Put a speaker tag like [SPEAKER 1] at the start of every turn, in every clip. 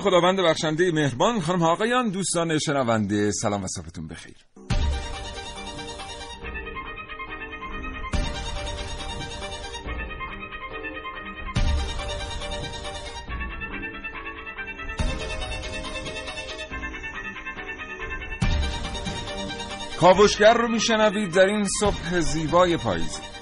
[SPEAKER 1] خداوند بخشنده مهربان خانم آقایان دوستان شنونده سلام و صفتون بخیر. کاوشگر رو میشنوید در این صبح زیبای پاییزی.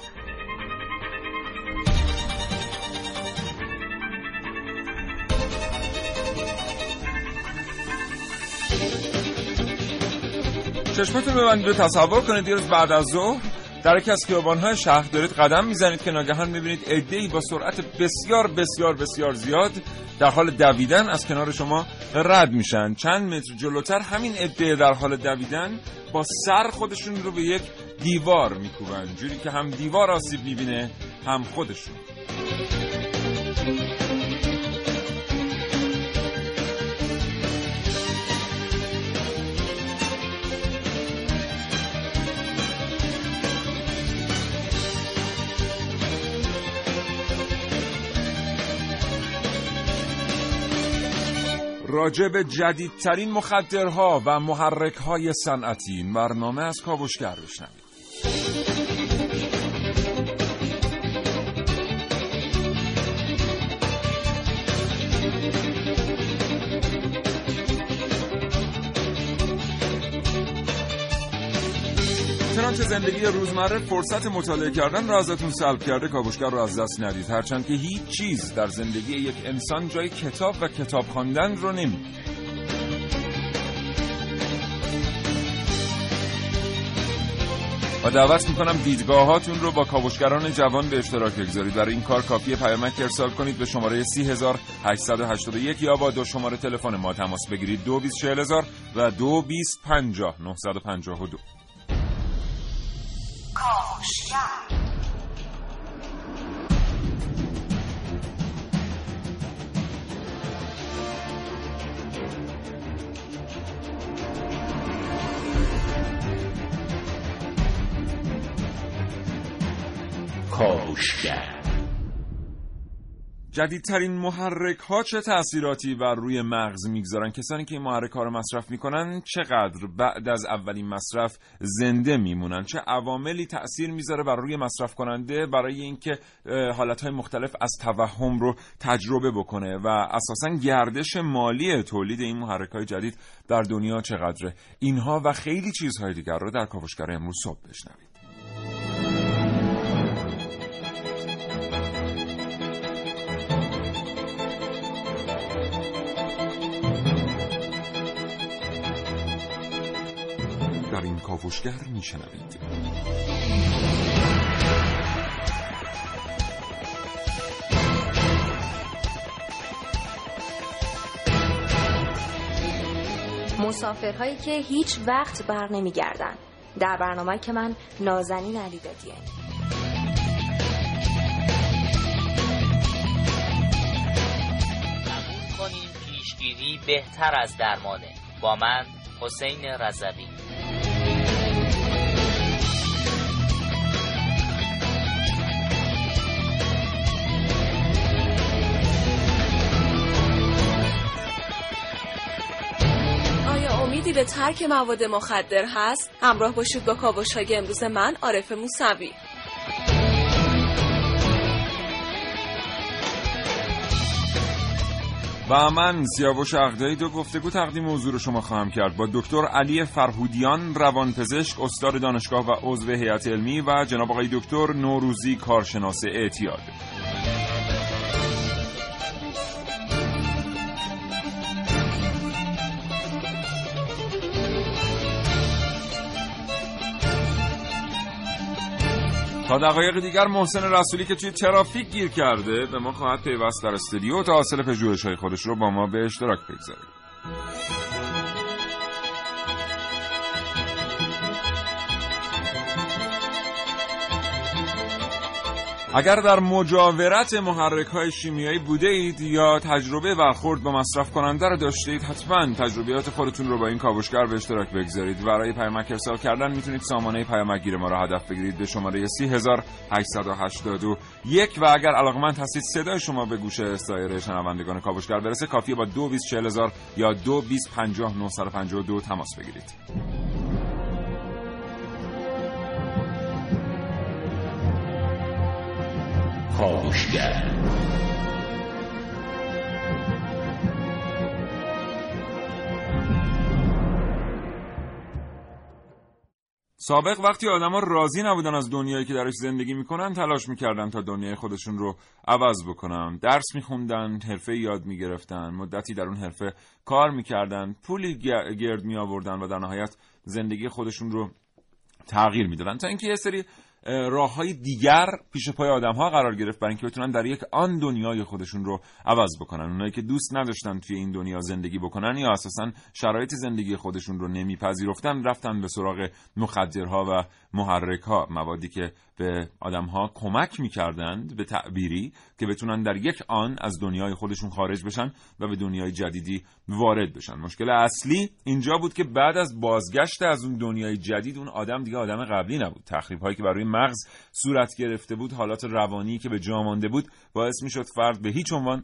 [SPEAKER 1] چشمتون ببندید و تصور کنید. یه روز بعد از ظهر در یکی از خیابان‌های شهر دارید قدم می‌زنید که ناگهان می‌بینید عده‌ای با سرعت بسیار بسیار بسیار زیاد در حال دویدن از کنار شما رد میشن. چند متر جلوتر همین عده در حال دویدن با سر خودشون رو به یک دیوار میکوبن. جوری که هم دیوار آسیب می‌بینه هم خودشون. راجع به جدیدترین مخدرها و محرکهای صنعتی برنامه از کاوشگر بشنوید. چنانچه زندگی روزمره فرصت مطالعه کردن را ازتون سلب کرده کاوشگر رو از دست ندید. هرچند که هیچ چیز در زندگی یک انسان جای کتاب و کتاب خواندن رو نمی و دعوت می‌کنم دیدگاهاتون رو با کاوشگران جوان به اشتراک بگذارید. برای این کار کافی پیامک ارسال کنید به شماره 30881 یا با دو شماره تلفن ما تماس بگیرید. 224000 و 2250 کاوشگر
[SPEAKER 2] کاوشگر
[SPEAKER 1] جدیدترین محرک ها چه تاثیراتی بر روی مغز می‌گذارن؟ کسانی که این محرک ها رو مصرف می‌کنن چقدر بعد از اولین مصرف زنده میمونن؟ چه عواملی تاثیر می‌ذاره بر روی مصرف کننده برای اینکه حالت های مختلف از توهم رو تجربه بکنه؟ و اساسا گردش مالی تولید این محرک های جدید در دنیا چقدره؟ اینها و خیلی چیزهای دیگر رو در کاوشگر امروز صبح بشنوید کاوشگر میشنوید.
[SPEAKER 3] مسافرهایی که هیچ وقت بر نمیگردن. در برنامه که من نازنین علی دادیه.
[SPEAKER 4] کنیم پیشگیری بهتر از درمانه. با من حسین رضوی.
[SPEAKER 5] به ترک مواد مخدر هست. همراه باشید با کاوش های امروز من عارف موسوی.
[SPEAKER 1] و من سیاوش اغدایی دو گفتگو تقدیم رو شما خواهم کرد. با دکتر علی فرهودیان روانپزشک استاد دانشگاه و عضو هیئت علمی و جناب آقای دکتر نوروزی کارشناس اعتیاد. تا دقایق دیگر محسن رسولی که توی ترافیک گیر کرده به ما خواهد پیوست در استودیو تا حاصل پژوهش‌های خودش رو با ما به اشتراک بگذاره اگر در مجاورت محرک های شیمیایی بوده اید یا تجربه برخورد با مصرف کننده رو داشته اید حتما تجربیات خودتون رو با این کاوشگر به اشتراک بگذارید. برای پیامک ارسال کردن می‌تونید سامانه پیامک گیر ما رو هدف بگیرید به شماره 3881 و اگر علاقمند هستید صدای شما به گوش سایر شنوندگان کاوشگر برسه کافیه با 224000 یا 22500952 تماس بگیرید.
[SPEAKER 2] کاوشگر
[SPEAKER 1] سابق وقتی آدما راضی نبودن از دنیایی که درش زندگی می‌کنن تلاش می‌کردن تا دنیای خودشون رو عوض بکنن. درس میخوندن حرفه یاد می‌گرفتن مدتی در اون حرفه کار می‌کردن پولی گرد می آوردن و در نهایت زندگی خودشون رو تغییر می‌دادن. تا اینکه یه سری راه های دیگر پیش پای آدم ها قرار گرفت برای اینکه بتونن در یک آن دنیای خودشون رو عوض بکنن. اونایی که دوست نداشتن توی این دنیا زندگی بکنن یا اساسا شرایط زندگی خودشون رو نمیپذیرفتن رفتن به سراغ مخدرها و محرک ها موادی که به آدم ها کمک می‌کردند به تعبیری که بتونن در یک آن از دنیای خودشون خارج بشن و به دنیای جدیدی وارد بشن. مشکل اصلی اینجا بود که بعد از بازگشت از اون دنیای جدید اون آدم دیگه آدم قبلی نبود. تخریب هایی که برای مغز صورت گرفته بود حالات روانی که به جا مانده بود باعث می‌شد فرد به هیچ عنوان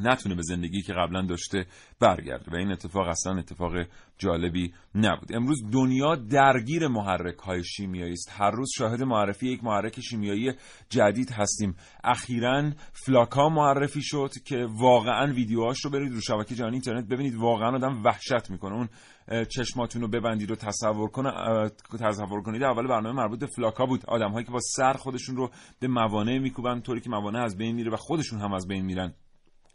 [SPEAKER 1] نتونه به زندگی که قبلا داشته برگرده و این اتفاق اصلا اتفاق جالبی نبود. امروز دنیا درگیر محرک های شیمیایی است. هر روز شاهد معرفی یک محرک شیمیایی جدید هستیم. اخیرا فلاکا معرفی شد که واقعا ویدیوهاش رو برید رو شبکه جهانی اینترنت ببینید. واقعا آدم وحشت می‌کنه. اون چشماتون رو ببندید و تصور کنه تصور کنید. اول برنامه مربوط به فلاکا بود. آدم که با سر خودشون رو به موانع میکوبن طوری که موانع از بین میره و خودشون هم از بین میرن.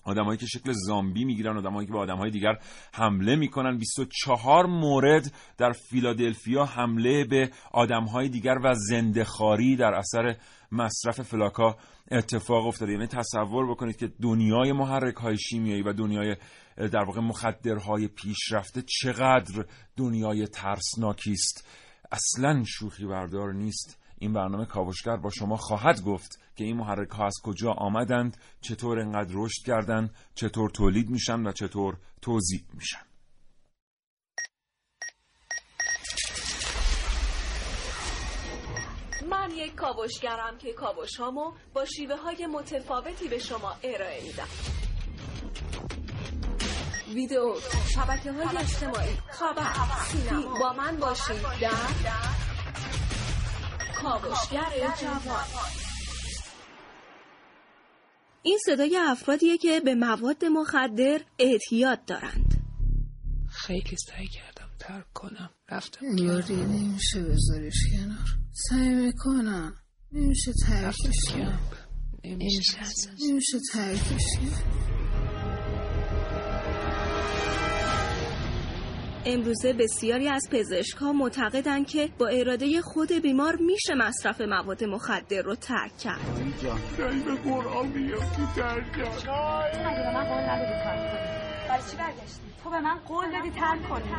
[SPEAKER 1] آدمایی که شکل زامبی می‌گیرن آدمایی که به آدمهای دیگر حمله می‌کنن. 24 مورد در فیلادلفیا حمله به آدمهای دیگر و زندهخواری در اثر مصرف فلاکا اتفاق افتاده. یعنی تصور بکنید که دنیای محرک های شیمیایی و دنیای در واقع مخدرهای پیشرفته چقدر دنیای ترسناکی است. اصلا شوخی بردار نیست. این برنامه کاوشگر با شما خواهد گفت که این محرک ها از کجا آمدند چطور انقدر رشد کردند چطور تولید میشن و چطور توضیح میشن.
[SPEAKER 5] من یک کاوشگرم که کاوش هامو با شیوه های متفاوتی به شما ارائه میدم. ویدیو شبکه های اجتماعی خبر سینما. با من باشید. در کاوشگر جوان. این صدای افرادیه که به مواد مخدر اعتیاد دارند.
[SPEAKER 6] خیلی سعی کردم ترک کنم. رفتم
[SPEAKER 7] یاری نمیشه بذاریش کنار. سعی می‌کنم. نمیشه ترکش کنم.
[SPEAKER 6] نمیشه
[SPEAKER 7] نمیشه ترکش کنم.
[SPEAKER 5] امروزه بسیاری از پزشکها معتقدند که با اراده خود بیمار میشه مصرف مواد مخدر رو ترک کرد.
[SPEAKER 8] برای چی برگشتی؟ تو به من قول دادی ترک کنی.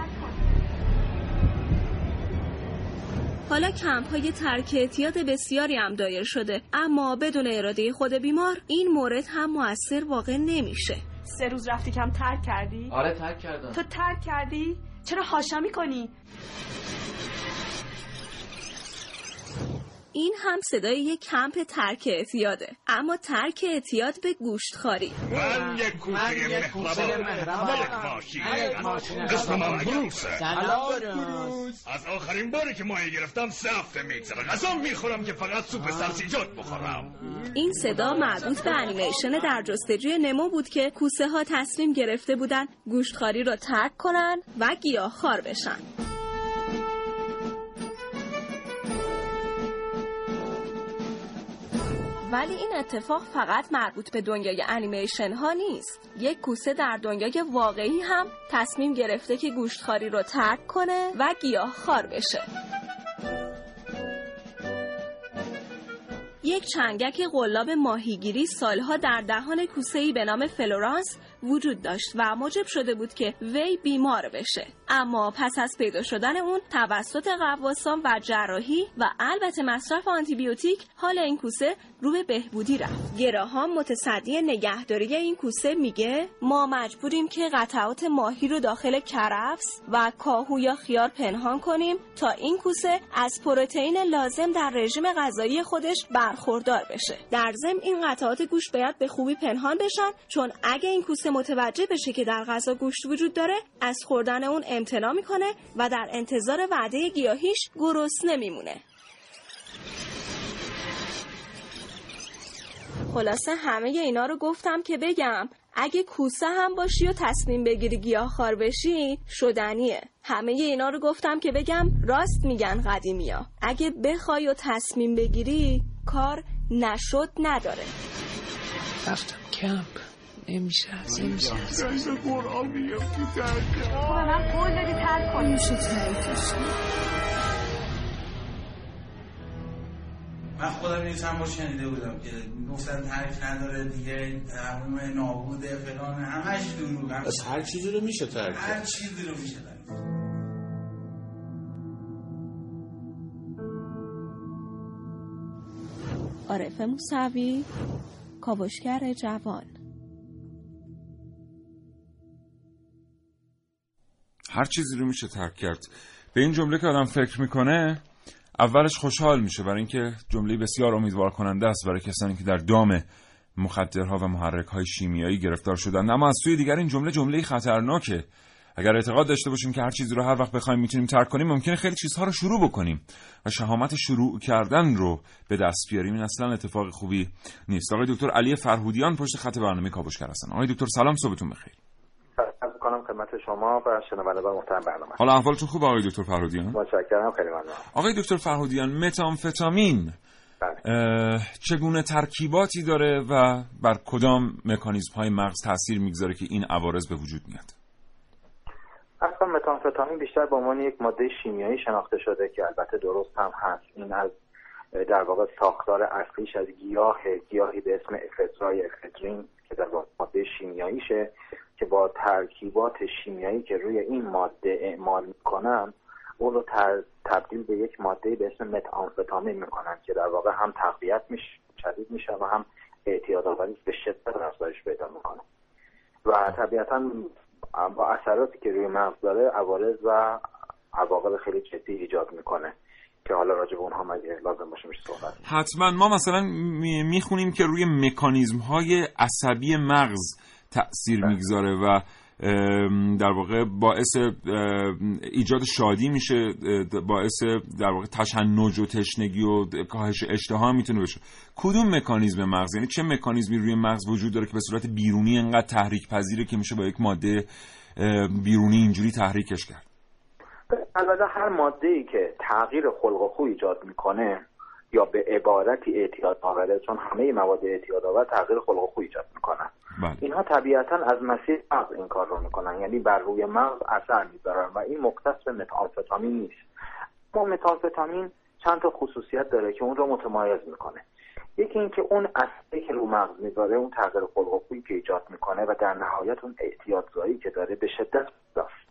[SPEAKER 5] حالا کمپ های ترک اعتیاد بسیاری هم دایر شده اما بدون اراده خود بیمار این مورد هم موثر واقع نمیشه
[SPEAKER 8] سه روز رفتی کمپ ترک کردی؟
[SPEAKER 9] آره ترک کردم
[SPEAKER 8] تو ترک کردی؟ چرا حاشا می‌کنی؟
[SPEAKER 5] این هم صدای یک کمپ ترک اعتیاده. اما ترک اعتیاد به گوشتخواری
[SPEAKER 10] من یک کوسه مهربان. بروسه از آخرین باری که ماهی گرفتم سه هفته میگذره غذا می‌خورم که فقط سوپ سبزیجات بخورم.
[SPEAKER 5] این صدا مربوط به انیمیشن در جستجوی نمو بود که کوسه ها تصمیم گرفته بودن گوشتخاری رو ترک کنن و گیاهخوار بشن. ولی این اتفاق فقط مربوط به دنیای انیمیشن ها نیست. یک کوسه در دنیای واقعی هم تصمیم گرفته که گوشتخاری رو ترک کنه و گیاه خار بشه. یک چنگک قلاب ماهیگیری سالها در دهان کوسه‌ای به نام فلورانس وجود داشت و موجب شده بود که وی بیمار بشه. اما پس از پیدا شدن اون توسط غواصان و جراحی و البته مصرف آنتیبیوتیک حال این کوسه رو به بهبودی رفت. گراهام متصدی نگهداری این کوسه میگه ما مجبوریم که قطعات ماهی رو داخل کرفس و کاهو یا خیار پنهان کنیم تا این کوسه از پروتئین لازم در رژیم غذایی خودش برخوردار بشه. در ضمن این قطعات گوشت باید به خوبی پنهان بشن چون اگه این کوسه متوجه بشه که در غذا گوشت وجود داره از خوردن اون امتناع می‌کنه و در انتظار وعده گیاهیش گرسنه میمونه. خلاصه همه اینا رو گفتم که بگم اگه کوسه هم باشی و تصمیم بگیری گیاهخوار بشی شدنیه. همه اینا رو گفتم که بگم راست میگن قدیمیا. اگه بخوای و تصمیم بگیری کار نشد نداره.
[SPEAKER 6] رفتم کمپ. نمیشه نمیشه
[SPEAKER 2] به قرآن میگم که ترک
[SPEAKER 8] تو به من قول دادی ترک کنی
[SPEAKER 7] میشه ترکش
[SPEAKER 9] من خودم این چند بار شنیده بودم که گفتن ترک نداره دیگه تمام نابوده فلان همش دروغ هم
[SPEAKER 11] از هر چیزی رو میشه ترک
[SPEAKER 9] هر چیزی رو میشه ترک
[SPEAKER 5] عارف موسوی کاوشگر جوان.
[SPEAKER 1] هر چیزی رو میشه ترک کرد. به این جمله که آدم فکر می‌کنه اولش خوشحال میشه. برای اینکه جمله بسیار امیدوار کننده است برای کسانی که در دام مخدرها و محرک های شیمیایی گرفتار شدن اما از سوی دیگر این جمله جمله خطرناکه. اگر اعتقاد داشته باشیم که هر چیزی رو هر وقت بخوایم می‌تونیم ترک کنیم ممکنه خیلی چیزها رو شروع بکنیم و شهامت شروع کردن رو به دست بیاریم. این اصلا اتفاق خوبی نیست. آقای دکتر علی فرهودیان پشت خط برنامه کاوشگر هستن. آقای دکتر سلام صبحتون بخیر.
[SPEAKER 12] خدمت شما و شنوندگان محترم برنامه.
[SPEAKER 1] حالا احوالتون خوبه آقای دکتر فرهودیان؟
[SPEAKER 12] متشکرم خیلی ممنون.
[SPEAKER 1] آقای دکتر فرهودیان متامفتامین. اه، چگونه ترکیباتی داره و بر کدام مکانیزم های مغز تاثیر می‌گذاره که این عوارض به وجود میاد؟
[SPEAKER 12] اصلا متامفتامین بیشتر به عنوان یک ماده شیمیایی شناخته شده که البته درست هم هست. این از در واقع ساختار اصلیش از گیاه گیاهی به اسم افدرای افدرین که در واقع ماده شیمیاییشه. که با ترکیبات شیمیایی که روی این ماده اعمال می‌کنن اون رو. تبدیل به یک ماده به اسم متامفتامین می‌کنن که در واقع هم تقویت میشه شدید میشه و هم اعتیاد آوری به شدت افزایش پیدا می‌کنه. و طبیعتا با اثراتی که روی مغز داره عوارض و عواقب خیلی جدی ایجاد می‌کنه که حالا راجع به اونها اگه لازم باشه میشه صحبت
[SPEAKER 1] حتما ما مثلا می‌خونیم که روی مکانیزم های عصبی مغز تاثیر می‌گذاره و در واقع باعث ایجاد شادی میشه باعث در واقع تشنج و تشنگی و کاهش اشتها می‌تونه بشه. کدوم مکانیزم مغز؟ یعنی چه مکانیزمی روی مغز وجود داره که به صورت بیرونی انقدر تحریک پذیره که میشه با یک ماده بیرونی اینجوری تحریکش کرد؟
[SPEAKER 12] البته هر ماده ای که تغییر خلق و خو ایجاد می‌کنه یا به عبارتی اعتیاد آوره چون همه مواد اعتیاد آور تغییر خلق و خو ایجاد می‌کنن.
[SPEAKER 1] بله.
[SPEAKER 12] اینها طبیعتا از مسیر مغز این کار رو می‌کنن یعنی بر روی مغز اثر می‌ذارن و این مختص به متامفتامین نیست. ما متامفتامین چند تا خصوصیت داره که اون رو متمایز می‌کنه. یکی اینکه اون اثری که رو مغز می‌ذاره اون تغییر خلق و خویی که ایجاد می‌کنه و در نهایت اون اعتیادزایی که داره به شدت بالاست.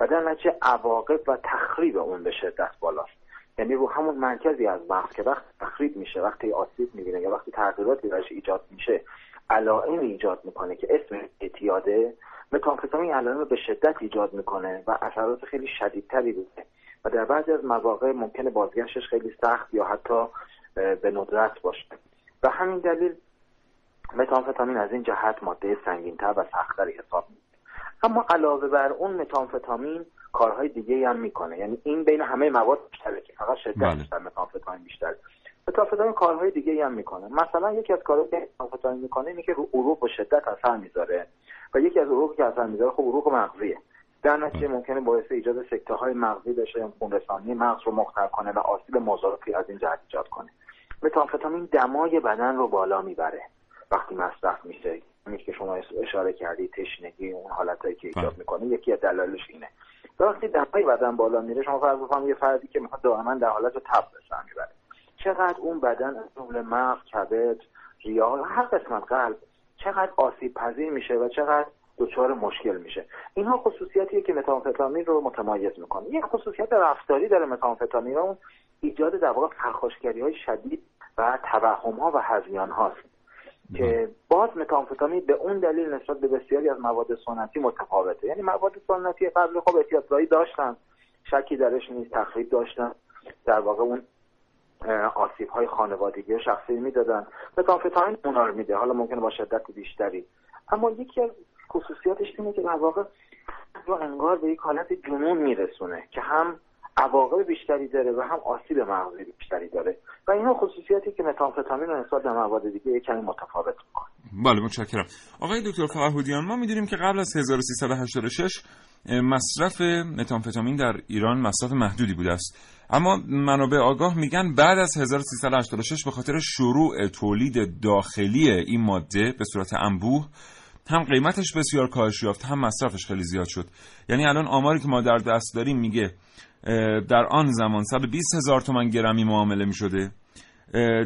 [SPEAKER 12] و در نتیجه عواقب و تخریب اون به شدت بالاست. یعنی رو همون مرکزی از مغز که وقت تخریب میشه وقتی آسیب می‌بینه یا وقتی تغییراتی درش ایجاد میشه علائم ایجاد می‌کنه که اسم اعتیاده متامفتامین علائم به شدت ایجاد می‌کنه و اثرات خیلی شدیدتری بوده و در بعضی از مواقع ممکنه بازگشتش خیلی سخت یا حتی به ندرت باشه. و همین دلیل متامفتامین از این جهت ماده سنگینتر و سختتری حساب میشه اما علاوه بر اون متامفتامین کارهای دیگه هم می‌کنه. یعنی این بین همه مواد مشترکه فقط شدت
[SPEAKER 1] بله.
[SPEAKER 12] بیشتر متامفتامین بیشتر. متامفتامین کارهای دیگه هم می‌کنه. مثلا یکی از کارهایی که متامفتامین می‌کنه اینه که رو عروق به شدت اثر می‌ذاره و یکی از عروقی که اثر می‌ذاره خب عروق مغزیه. در نتیجه ممکنه باعث ایجاد سکته های مغزی بشه خون رسانی مغز رو مختل کنه و آسیب مضاعفی از این جهت ایجاد کنه. متامفتامین دمای بدن رو بالا می‌بره وقتی مصرف میشه. همین که شما اشاره کردی تشنگی اون حالتایی که ایجاد می‌کنه یکی از دلایلش اینه. و وقتی دمای بدن بالا میره شما فرض بفرمایید یه فردی که مثلا دائما در حالت تب به سر می‌بره. چقدر اون بدن از جمله مغز کبد ریا هر قسمت قلب چقدر آسیب پذیر میشه و چقدر دچار مشکل میشه. اینها خصوصیتیه که متامفتامین رو متمایز می‌کنه یک خصوصیت رفتاری داره متامفتامین اون ایجاد در واقع های شدید و توهم ها و هزیان هاست که باز متامفتامین به اون دلیل نسبت به بسیاری از مواد سنتی متفاوته. یعنی مواد سنتی قبل خب احتیاطزایی داشتن شکی درش نیست تخریب داشتن. در واقع اون آسیب های خانوادگی شخصی می‌دادن. متامفتامین اونا رو میده. حالا ممکنه با شدت بیشتری. اما یکی از خصوصیاتش اینه که در واقع رو انگار به یک حالت جنون میرسونه که هم عواقب بیشتری داره و هم آسیب مغزی بیشتری داره. و اینها خصوصیاتی که متامفتامین نسبت به مواد دیگه کمی متفاوت می‌کنه.
[SPEAKER 1] بله متشکرم. آقای دکتر فرهودیان ما می‌دونیم که قبل از 1386 مصرف متامفتامین در ایران مصرف محدودی بوده است. اما منابع آگاه میگن بعد از 1386 به خاطر شروع تولید داخلی این ماده به صورت انبوه هم قیمتش بسیار کاهش یافت هم مصرفش خیلی زیاد شد. یعنی الان آماری که ما در دست داریم میگه در آن زمان 120 هزار تومن گرمی معامله می شده.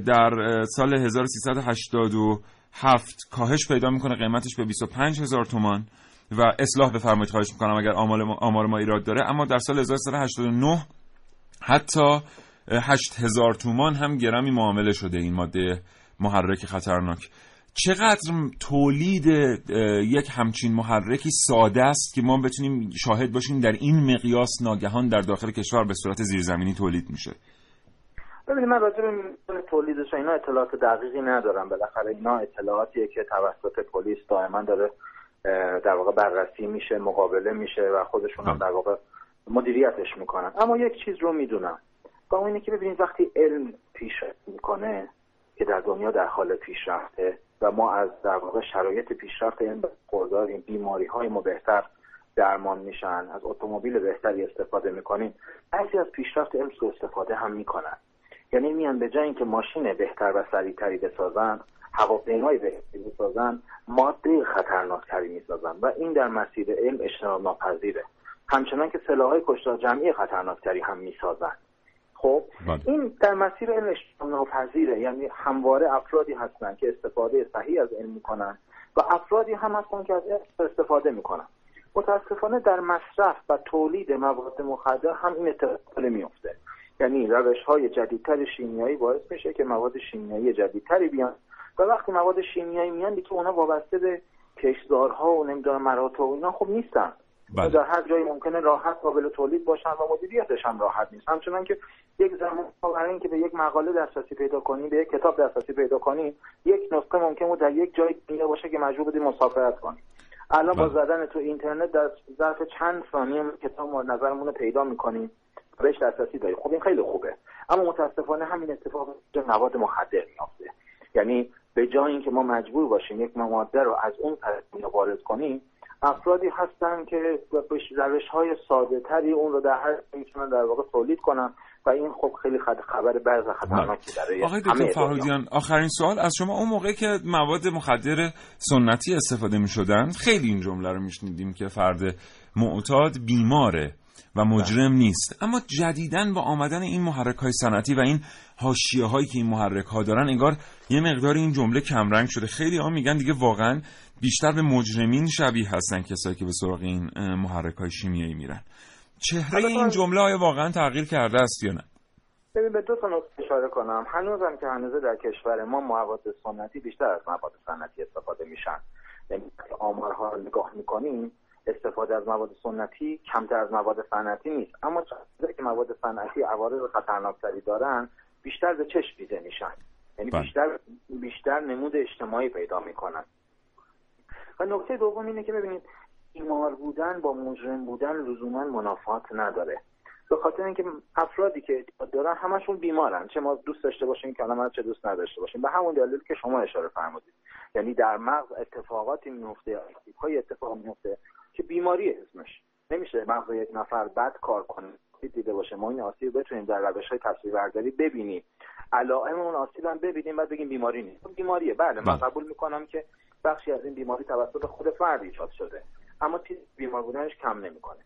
[SPEAKER 1] در سال 1387 کاهش پیدا می‌کنه قیمتش به 25 هزار تومان و اصلاح بفرمایید خواهش می‌کنم اگر آمار ما ایراد داره. اما در سال 1389 حتی 8 هزار تومان هم گرمی معامله شده این ماده محرک خطرناک. چقدر تولید یک همچین محرکی ساده است که ما بتونیم شاهد باشیم در این مقیاس ناگهان در داخل کشور به صورت زیرزمینی تولید میشه.
[SPEAKER 12] ببینید من راجع به تولیدش اینا اطلاعات دقیقی ندارم. بالاخره اینا اطلاعاتیه که توسط پلیس دائما داره در واقع بررسی میشه مقابله میشه و خودشون هم در واقع مدیریتش می‌کنن. اما یک چیز رو می‌دونم. با اینه که ببینید وقتی علم پیش می‌کنه که در دنیا در حال پیشرفته و ما از در واقع شرایط پیشرفت این خورداریم بیماری های ما بهتر درمان میشن از اتومبیل بهتری استفاده می‌کنیم. بعضی از پیشرفت علم استفاده هم می‌کنن. یعنی میان به جای اینکه ماشین بهتر و سریعتری بسازن هواپیمای بهتری بسازن ماده خطرناکتری می‌سازن و این در مسیر علم اجتناب ناپذیره همچنان که سلاحهای کشتار جمعی خطرناکتری هم می‌سازن. خب بله. این در مسیر علم ناپذیره. یعنی همواره افرادی هستن که استفاده صحیح از علم می‌کنن و افرادی هم هستن که از علم استفاده می‌کنن. متاسفانه در مصرف و تولید مواد مخدر هم این اتفاق نمیفته یعنی روش های جدیدتر شیمیایی باعث میشه که مواد شیمیایی جدیدتری بیان و وقتی مواد شیمیایی میان دیگه اونا وابسته به کشدارها و نمی‌دونم مراتع و اینا خب نیستن. بله. در هر جایی ممکنه راحت قابل تولید باشن و مدیریتش هم راحت نیست. همچنان که یک زمان برای اینکه به یک مقاله دسترسی پیدا کنی به یک کتاب دسترسی پیدا کنی یک نسخه ممکن بود در یک جای دیگه باشه که مجبور بودی مسافرت کنی الان با بله. زدن تو اینترنت در ظرف چند ثانیه کتاب مورد نظرمون رو پیدا می‌کنیم بهش دسترسی داریم. خب این خیلی خوبه. اما متاسفانه همین اتفاق در مواد مخدر میافته. یعنی به جای اینکه ما مجبور باشیم یک ماده رو از اون طرف وارد کنیم افرادی هستن که به روش های ساده تری اون رو در هر می‌تونن در واقع تولید کنن و این خب خیلی خبر بعض خطرناکی بله. داره
[SPEAKER 1] آقای دکتر فرهادیان آخرین سوال از شما اون موقع که مواد مخدر سنتی استفاده می شدن خیلی این جمله رو میشنیدیم که فرد معتاد بیماره و مجرم نیست. اما جدیدن با آمدن این محرک های صنعتی و این حاشیه هایی که این محرک ها دارن انگار یه مقدار این جمله کمرنگ شده. خیلی ها میگن دیگه واقعا بیشتر به مجرمین شبیه هستن کسایی که به سراغ این محرک های شیمیایی میرن. چهره این جمله آیا واقعا تغییر کرده است یا نه؟
[SPEAKER 12] ببین به دو تا نکته اشاره کنم. هنوزم که هنوز در کشور ما مواد سنتی بیشتر از مواد صنعتی استفاده میشن. یعنی آمارها رو نگاه می‌کنیم استفاده از مواد سنتی کمتر از مواد صنعتی نیست. اما چیزی که مواد صنعتی عوارض خطرناکتری دارن بیشتر به چشم دیده میشن. یعنی بله. بیشتر بیشتر نمود اجتماعی پیدا می‌کنن. و نکته دوم اینه که ببینید بیمار بودن با مجرم بودن لزوما منافات نداره. به خاطر اینکه افرادی که دارن همشون بیمارن. چه ما دوست داشته باشیم کلمه چه دوست نداشته باشیم. به همون دلیل که شما اشاره فرمودید. یعنی در مغز اتفاقاتی میفته های اتفاق میفته که بیماری اسمش. نمیشه مغز یک نفر بد کار کنه دیده باشه. ما این آسیب بتونیم در روش های تصویر ببینیم. علائم اون آسیب هم ببینیم بعد بگیم بیماری نیست. بیماریه. بله من بله. قبول می‌کنم که بخشی از این بیماری توسط خود فرد ایجاد شده. اما چیز بیمار بودنش کم نمی‌کنه.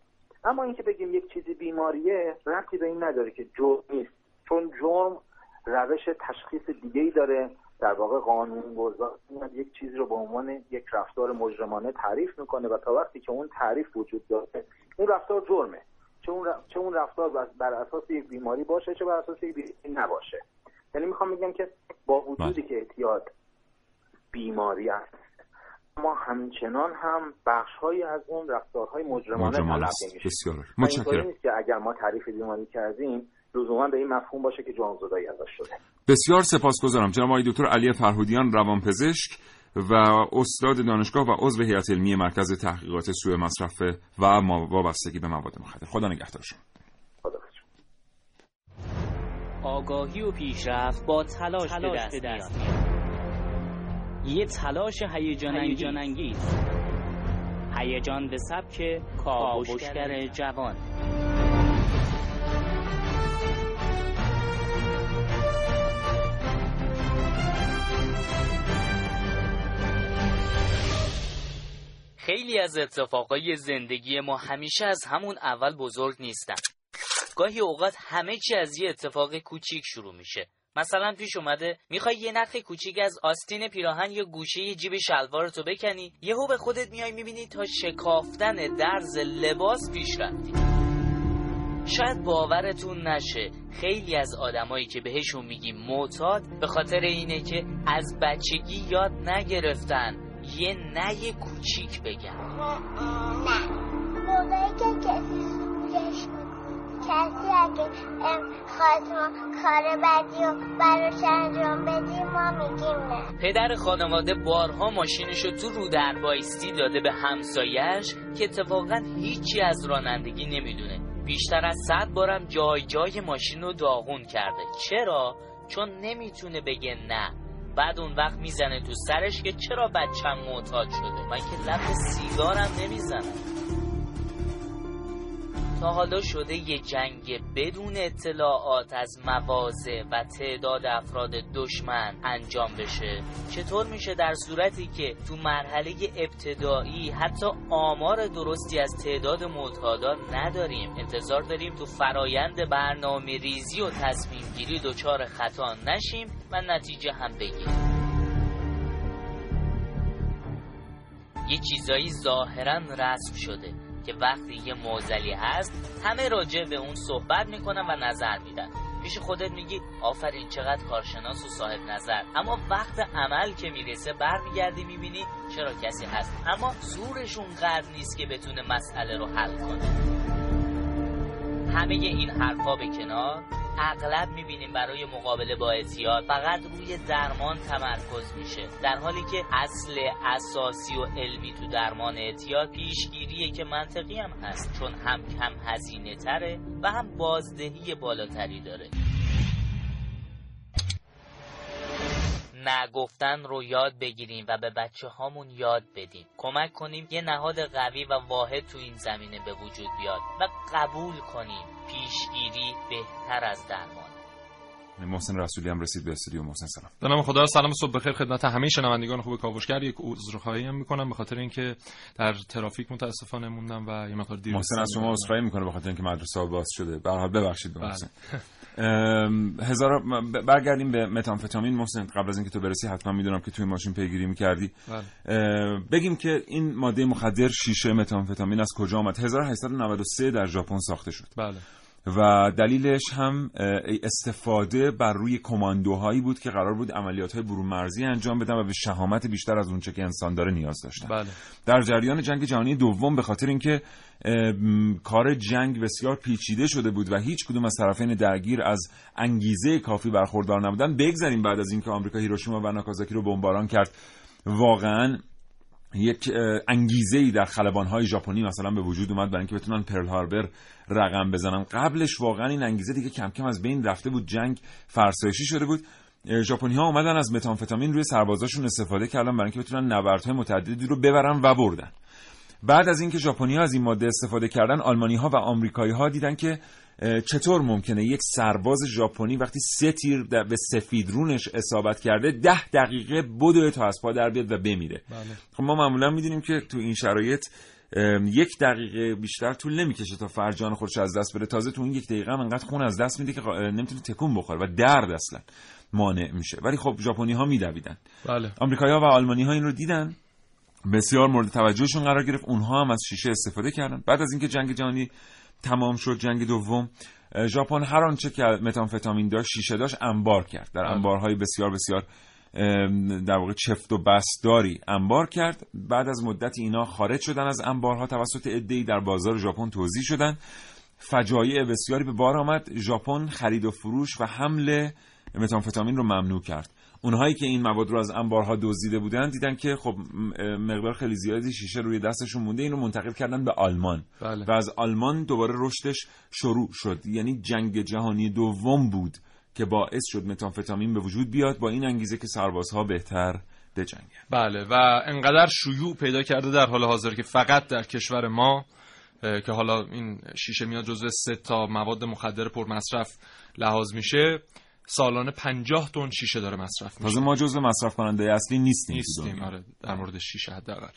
[SPEAKER 12] اما اینکه بگیم یک چیزی بیماریه ربطی به این نداره که جرم نیست. چون جرم روش تشخیص دیگه ای داره. در واقع قانون گذار میاد یک چیزی رو به عنوان یک رفتار مجرمانه تعریف می‌کنه و تا وقتی که اون تعریف وجود داره اون رفتار جرمه. چه اون, چه اون رفتار بر اساس یک بیماری باشه چه بر اساس یک بیماری نباشه. یعنی می‌خوام بگم که با وجودی که اعتیاد بیماری است ما همچنان هم بخشهایی از اون رفتارهای مجرمانه تلقی میشه.
[SPEAKER 1] بسیار.
[SPEAKER 12] متشکرم. نیست که اگر ما تعریف بیماری کردیم لزوما به این مفهوم باشه که جانزدایی ازش شده.
[SPEAKER 1] بسیار سپاسگزارم. جناب آقای دکتر علی فرهودیان روانپزشک و استاد دانشگاه و عضو هیئت علمی مرکز تحقیقات سوء مصرف و وابستگی به مواد مخدر. خدا نگهدار شما.
[SPEAKER 4] آگاهی و پیشرفت با تلاش, تلاش به دست میاد یه تلاش هیجان انگیز هیجان به سبک کاوشگر جوان. خیلی از اتفاقای زندگی ما همیشه از همون اول بزرگ نیستن. گاهی اوقات همه چی از یه اتفاق کوچیک شروع میشه. مثلا پیش اومده می‌خوای یه نخ کوچیک از آستین پیراهن یا گوشه جیب شلوار تو بکنی. یهو به خودت میای می‌بینی تا شکافتن درز لباس پیش رفتی. شاید باورتون نشه خیلی از آدمایی که بهشون میگیم معتاد به خاطر اینه که از بچگی یاد نگرفتن. یه نه کوچیک بگن
[SPEAKER 11] نه موقعی که کسی کسی اگه خواست کار بدی و براش انجام بدیم ما میگیم نه.
[SPEAKER 4] پدر خانواده بارها ماشینش رو تو رو در بایستی داده به همسایش که اتفاقا هیچی از رانندگی نمی‌دونه. بیشتر از صد بارم جای جای ماشین رو داغون کرده. چرا؟ چون نمی‌تونه بگه نه. بعد اون وقت می‌زنه تو سرش که چرا بچم معتاد شده؟ من که لب سیگارم نمی‌زنم. تا حالا شده یه جنگ بدون اطلاعات از مواضع و تعداد افراد دشمن انجام بشه. چطور میشه در صورتی که تو مرحله ابتدایی حتی آمار درستی از تعداد معتادان نداریم؟ انتظار داریم تو فرایند برنامه ریزی و تصمیم گیری دچار خطا نشیم و نتیجه هم بگیریم. یه چیزایی ظاهرا رسم شده. که وقتی یه موزلی هست همه راجع به اون صحبت می‌کنن و نظر میدن. پیش خودت میگی آفرین چقدر کارشناس و صاحب نظر. اما وقت عمل که می‌رسه برمیگردی می‌بینی چرا کسی هست. اما زورشون قدر نیست که بتونه مسئله رو حل کنه. همه این حرفا به کنار اغلب می‌بینیم برای مقابله با اعتیاد فقط روی درمان تمرکز میشه. در حالی که اصل اساسی و علمی تو درمان اعتیاد پیشگیریه که منطقی هم هست چون هم کم هزینه تره و هم بازدهی بالاتری داره. نگفتن رو یاد بگیریم و به بچه هامون یاد بدیم. کمک کنیم یه نهاد قوی و واحد تو این زمینه به وجود بیاد و قبول کنیم پیشگیری بهتر از درمان.
[SPEAKER 1] محسن رسولی هم رسید به استودیو. محسن سلام.
[SPEAKER 13] به خدا سلام صبح بخیر خدمت همه شنوندگان خوب کاوشگر. یک عذرخواهی هم می‌کنم به خاطر اینکه در ترافیک متاسفانه موندم و یه مقدار دیر
[SPEAKER 1] محسن از شما عذرخواهی می‌کنه به خاطر اینکه مدرسه باز شده. به ببخشید به محسن. بله. هزار برگردیم به متامفتامین. محسن قبل از اینکه تو برسی حتما می‌دونم که توی ماشین پیگیری می‌کردی. بله. بگیم که این ماده مخدر شیشه متامفتامین از کجا آمد؟ 1893 در ژاپن ساخته شد.
[SPEAKER 13] بله.
[SPEAKER 1] و دلیلش هم استفاده بر روی کماندوهایی بود که قرار بود عملیات های برون مرزی انجام بدن و به شهامت بیشتر از اونچه که انسان داره نیاز داشتن
[SPEAKER 13] بله.
[SPEAKER 1] در جریان جنگ جهانی دوم به خاطر اینکه کار جنگ بسیار پیچیده شده بود و هیچ کدوم از طرفین درگیر از انگیزه کافی برخوردار نبودن بگذاریم بعد از اینکه آمریکا هیروشیما و ناکازاکی رو بمباران کرد واقعا یک انگیزه ای در خلبان های ژاپنی مثلا به وجود اومد برای اینکه بتونن پرل هاربر رقم بزنن. قبلش واقعا این انگیزه دیگه کم کم از بین رفته بود. جنگ فرسایشی شده بود. ژاپنی ها اومدن از متانفتامین روی سربازاشون استفاده کردن برای اینکه بتونن نبردهای متعددی رو ببرن و بردن. بعد از اینکه ژاپنی ها از این ماده استفاده کردن آلمانی ها و آمریکایی ها دیدن که چطور ممکنه یک سرباز ژاپنی وقتی سه تیر به سفید رونش اصابت کرده ده دقیقه بدوه تا از پا در بیاد و بمیره.
[SPEAKER 13] بله.
[SPEAKER 1] خب ما معمولا می‌دونیم که تو این شرایط یک دقیقه بیشتر طول نمی‌کشه تا فرجان خودش از دست بره. تازه تو این یک دقیقه هم انقدر خون از دست میده که نمی‌تونه تکون بخوره و درد اصلا مانع میشه. ولی خب ژاپنی ها میدویدن.
[SPEAKER 13] بله.
[SPEAKER 1] آمریکایی‌ها و آلمانی ها این رو دیدن. بسیار مورد توجهشون قرار گرفت. اونها هم از شیشه استفاده کردن. بعد از اینکه جنگ جهانی تمام شد جنگ دوم. ژاپن هر آنچه که متامفتامین داشت شیشه داشت انبار کرد. در انبارهای بسیار بسیار در واقع چفت و بستداری انبار کرد. بعد از مدتی اینا خارج شدن از انبارها توسط عده‌ای در بازار ژاپن توزیع شدن. فجایع بسیاری به بار آمد. ژاپن خرید و فروش و حمل متامفتامین رو ممنوع کرد. اونهایی که این مواد رو از انبارها دزدیده بودن دیدن که خب مقدار خیلی زیادی شیشه روی دستشون مونده این رو منتقل کردن به آلمان.
[SPEAKER 13] بله.
[SPEAKER 1] و از آلمان دوباره رشدش شروع شد. یعنی جنگ جهانی دوم بود که باعث شد متامفتامین به وجود بیاد. با این انگیزه که سربازها بهتر بجنگن
[SPEAKER 13] بله. و انقدر شیوع پیدا کرده در حال حاضر که فقط در کشور ما که حالا این شیشه میاد جزو سه تا مواد مخدر پر مصرف لحاظ میشه. سالانه 50 تن شیشه داره مصرف میشه.
[SPEAKER 1] تازه ما جزو مصرف کننده اصلی نیستیم
[SPEAKER 13] نیستیم آره در مورد شیشه حداقل.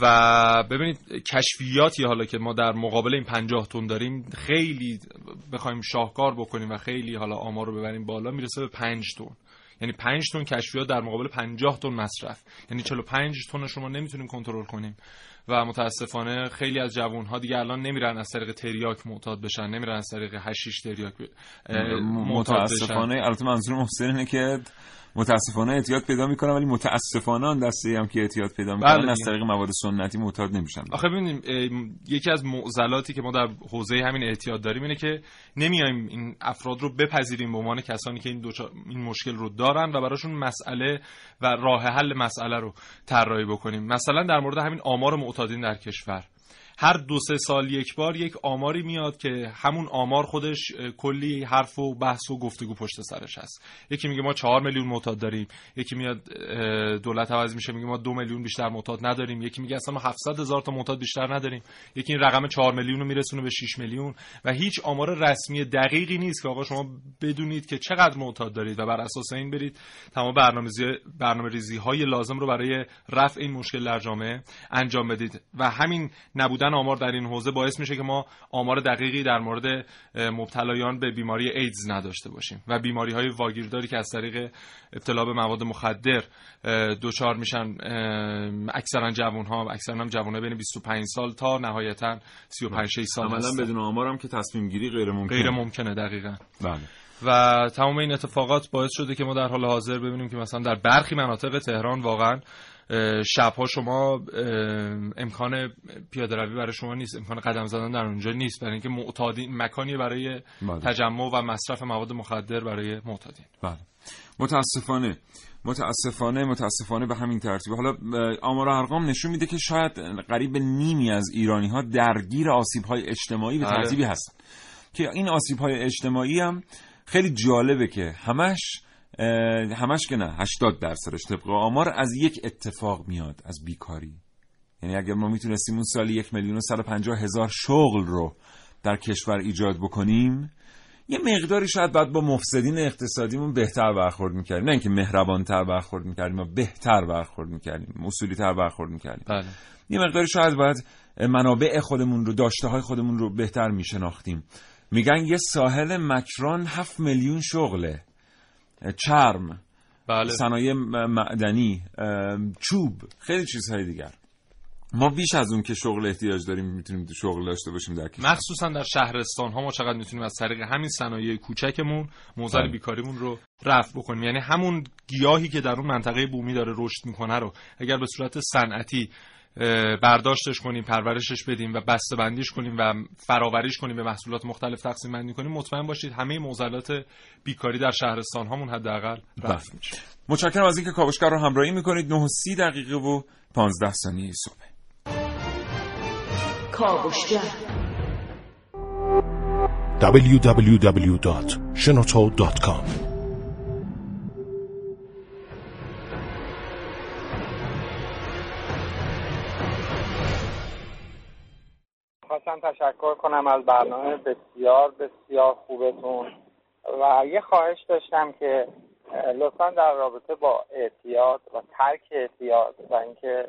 [SPEAKER 13] و ببینید کشفیاتی حالا که ما در مقابل این 50 تن داریم خیلی بخوایم شاهکار بکنیم و خیلی حالا آمار رو ببریم بالا می‌رسه به 5 تن. یعنی 5 تن کشفیات در مقابل 50 تن مصرف. یعنی 45 تن شما نمی‌تونیم کنترل کنیم. و متاسفانه خیلی از جوان دیگه الان نمیرن از طریق تریاک معتاد بشن نمیرن از طریق هشیش تریاک
[SPEAKER 1] متاسفانه البته منظور محسن اینه که متاسفانه اعتیاد پیدا می‌کنن ولی متاسفانه آن دسته هم که اعتیاد پیدا می‌کنن بله. از طریق مواد سنتی معتاد نمیشن.
[SPEAKER 13] آخه ببینیم یکی از معضلاتی که ما در حوزه همین اعتیاد داریم اینه که نمیایم این افراد رو بپذیریم به عنوان کسانی که این این مشکل رو دارن و براشون مسئله و راه حل مسئله رو طراحی بکنیم. مثلا در مورد همین آمار معتادین در کشور. هر دو سه سال یک بار یک آماری میاد که همون آمار خودش کلی حرف و بحث و گفتگو پشت سرش هست. یکی میگه ما چهار میلیون معتاد داریم یکی میاد دولت عوض میشه میگه ما دو میلیون بیشتر معتاد نداریم یکی میگه اصلا ما 700 هزار تا معتاد بیشتر نداریم. یکی این رقم 4 میلیون رو میرسونه به 6 میلیون و هیچ آمار رسمی دقیقی نیست که آقا شما بدونید که چقدر معتاد دارید و بر اساس این برید. تمام برنامه‌ریزی برنامه‌ریزی های لازم رو برای رفع این مشکل در جامعه انجام بدید. و همین نبود بودن آمار در این حوزه باعث میشه که ما آمار دقیقی در مورد مبتلایان به بیماری ایدز نداشته باشیم. و بیماری های واگیرداری که از طریق ابتلا به مواد مخدر دچار میشن اکثرا جوان ها اکثرا هم جوان بین 25 سال تا نهایتا 35 6 سال
[SPEAKER 1] عملا بدون آمارم که تصمیم گیری غیر ممکنه
[SPEAKER 13] غیر ممکنه دقیقا.
[SPEAKER 1] بله.
[SPEAKER 13] و تمام این اتفاقات باعث شده که ما در حال حاضر ببینیم که مثلا در برخی مناطق تهران واقعا شبها شما امکان پیاده روی برای شما نیست امکان قدم زدن در اونجا نیست برای اینکه معتادین مکانی برای بله. تجمع و مصرف مواد مخدر برای معتادین
[SPEAKER 1] بله متاسفانه متاسفانه متاسفانه به همین ترتیب حالا آمار ارقام نشون میده که شاید قریب نیمی از ایرانی ها درگیر آسیب های اجتماعی به بله. ترتیبی هستن که این آسیب های اجتماعی هم خیلی جالبه که همش همش که نه 80 درصدش طبق آمار از یک اتفاق میاد از بیکاری. یعنی اگر ما می‌تونستیم اون سالی یک میلیون و هزار شغل رو در کشور ایجاد بکنیم یه مقداری شاید بعد با مفسدین اقتصادیمون بهتر برخورد می‌کردیم. نه اینکه مهربانتر برخورد می‌کردیم و بهتر برخورد می‌کردیم اصولی تر برخورد می‌کردیم.
[SPEAKER 13] بله.
[SPEAKER 1] یه مقداری شاید باید منابع خودمون رو داشته های خودمون رو بهتر میشناختیم. میگن یه ساحل مکران هفت میلیون شغله. چرم.
[SPEAKER 13] بله.
[SPEAKER 1] صنایع معدنی چوب خیلی چیزهای دیگر. ما بیش از اون که شغل احتیاج داریم می‌تونیم شغل داشته باشیم در کشور
[SPEAKER 13] مخصوصا در شهرستان ها ما چقدر می‌تونیم از طریق همین صنایع کوچکمون موزل بله. بیکاریمون رو رفع بکنیم. یعنی همون گیاهی که در اون منطقه بومی داره رشد می‌کنه رو اگر به صورت صنعتی برداشتش کنیم پرورشش بدیم و بسته بندیش کنیم و فراوریش کنیم به محصولات مختلف تقسیم بندی کنیم مطمئن باشید همه معضلات بیکاری در شهرستان هامون حداقل رفع بله. میشه.
[SPEAKER 1] متشکرم از اینکه کاوشگر رو همراهی می‌کنید. 9 و 30 دقیقه و 15 ثانیه صبح.
[SPEAKER 14] کاوشگر.
[SPEAKER 15] www.shenoto.com
[SPEAKER 12] خواستم تشکر کنم از برنامه بسیار بسیار خوبتون و یه خواهش داشتم که لطفا در رابطه با اعتیاد و ترک اعتیاد و اینکه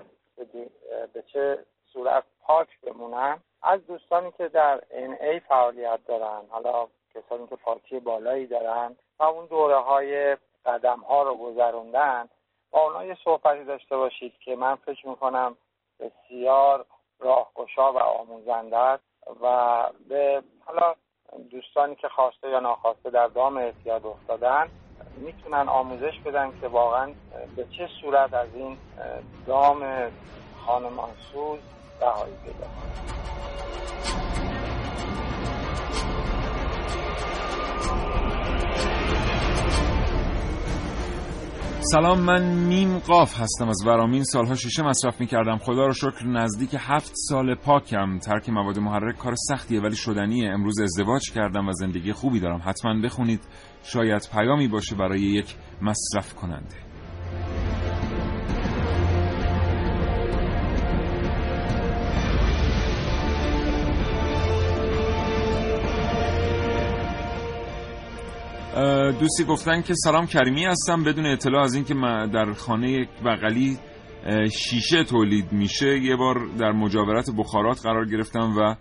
[SPEAKER 12] به چه صورت پاک
[SPEAKER 14] که در ای فعالیت دارن حالا کسانی که پارتی بالایی دارن و اون دوره های قدم ها رو گذروندن با اونا یه صحبتی داشته باشید که من فکر می‌کنم بسیار راهگشا و آموزنده است و به حالا دوستانی که خواسته یا ناخواسته در دام اعتیاد افتادن می‌تونن آموزش بدن که واقعا به چه صورت از این دام خانمانسوز رهایی پیدا
[SPEAKER 1] سلام من میم قاف هستم از ورامین. سالها شیشه مصرف می‌کردم. خدا رو شکر نزدیک هفت سال پاکم. ترک مواد محرک کار سختیه ولی شدنیه. امروز ازدواج کردم و زندگی خوبی دارم. حتما بخونید. شاید پیامی باشه برای یک مصرف کننده دوستی گفتن که سلام کریمی هستم. بدون اطلاع از اینکه در خانه بغلی شیشه تولید میشه یه بار در مجاورت بخارات قرار گرفتم و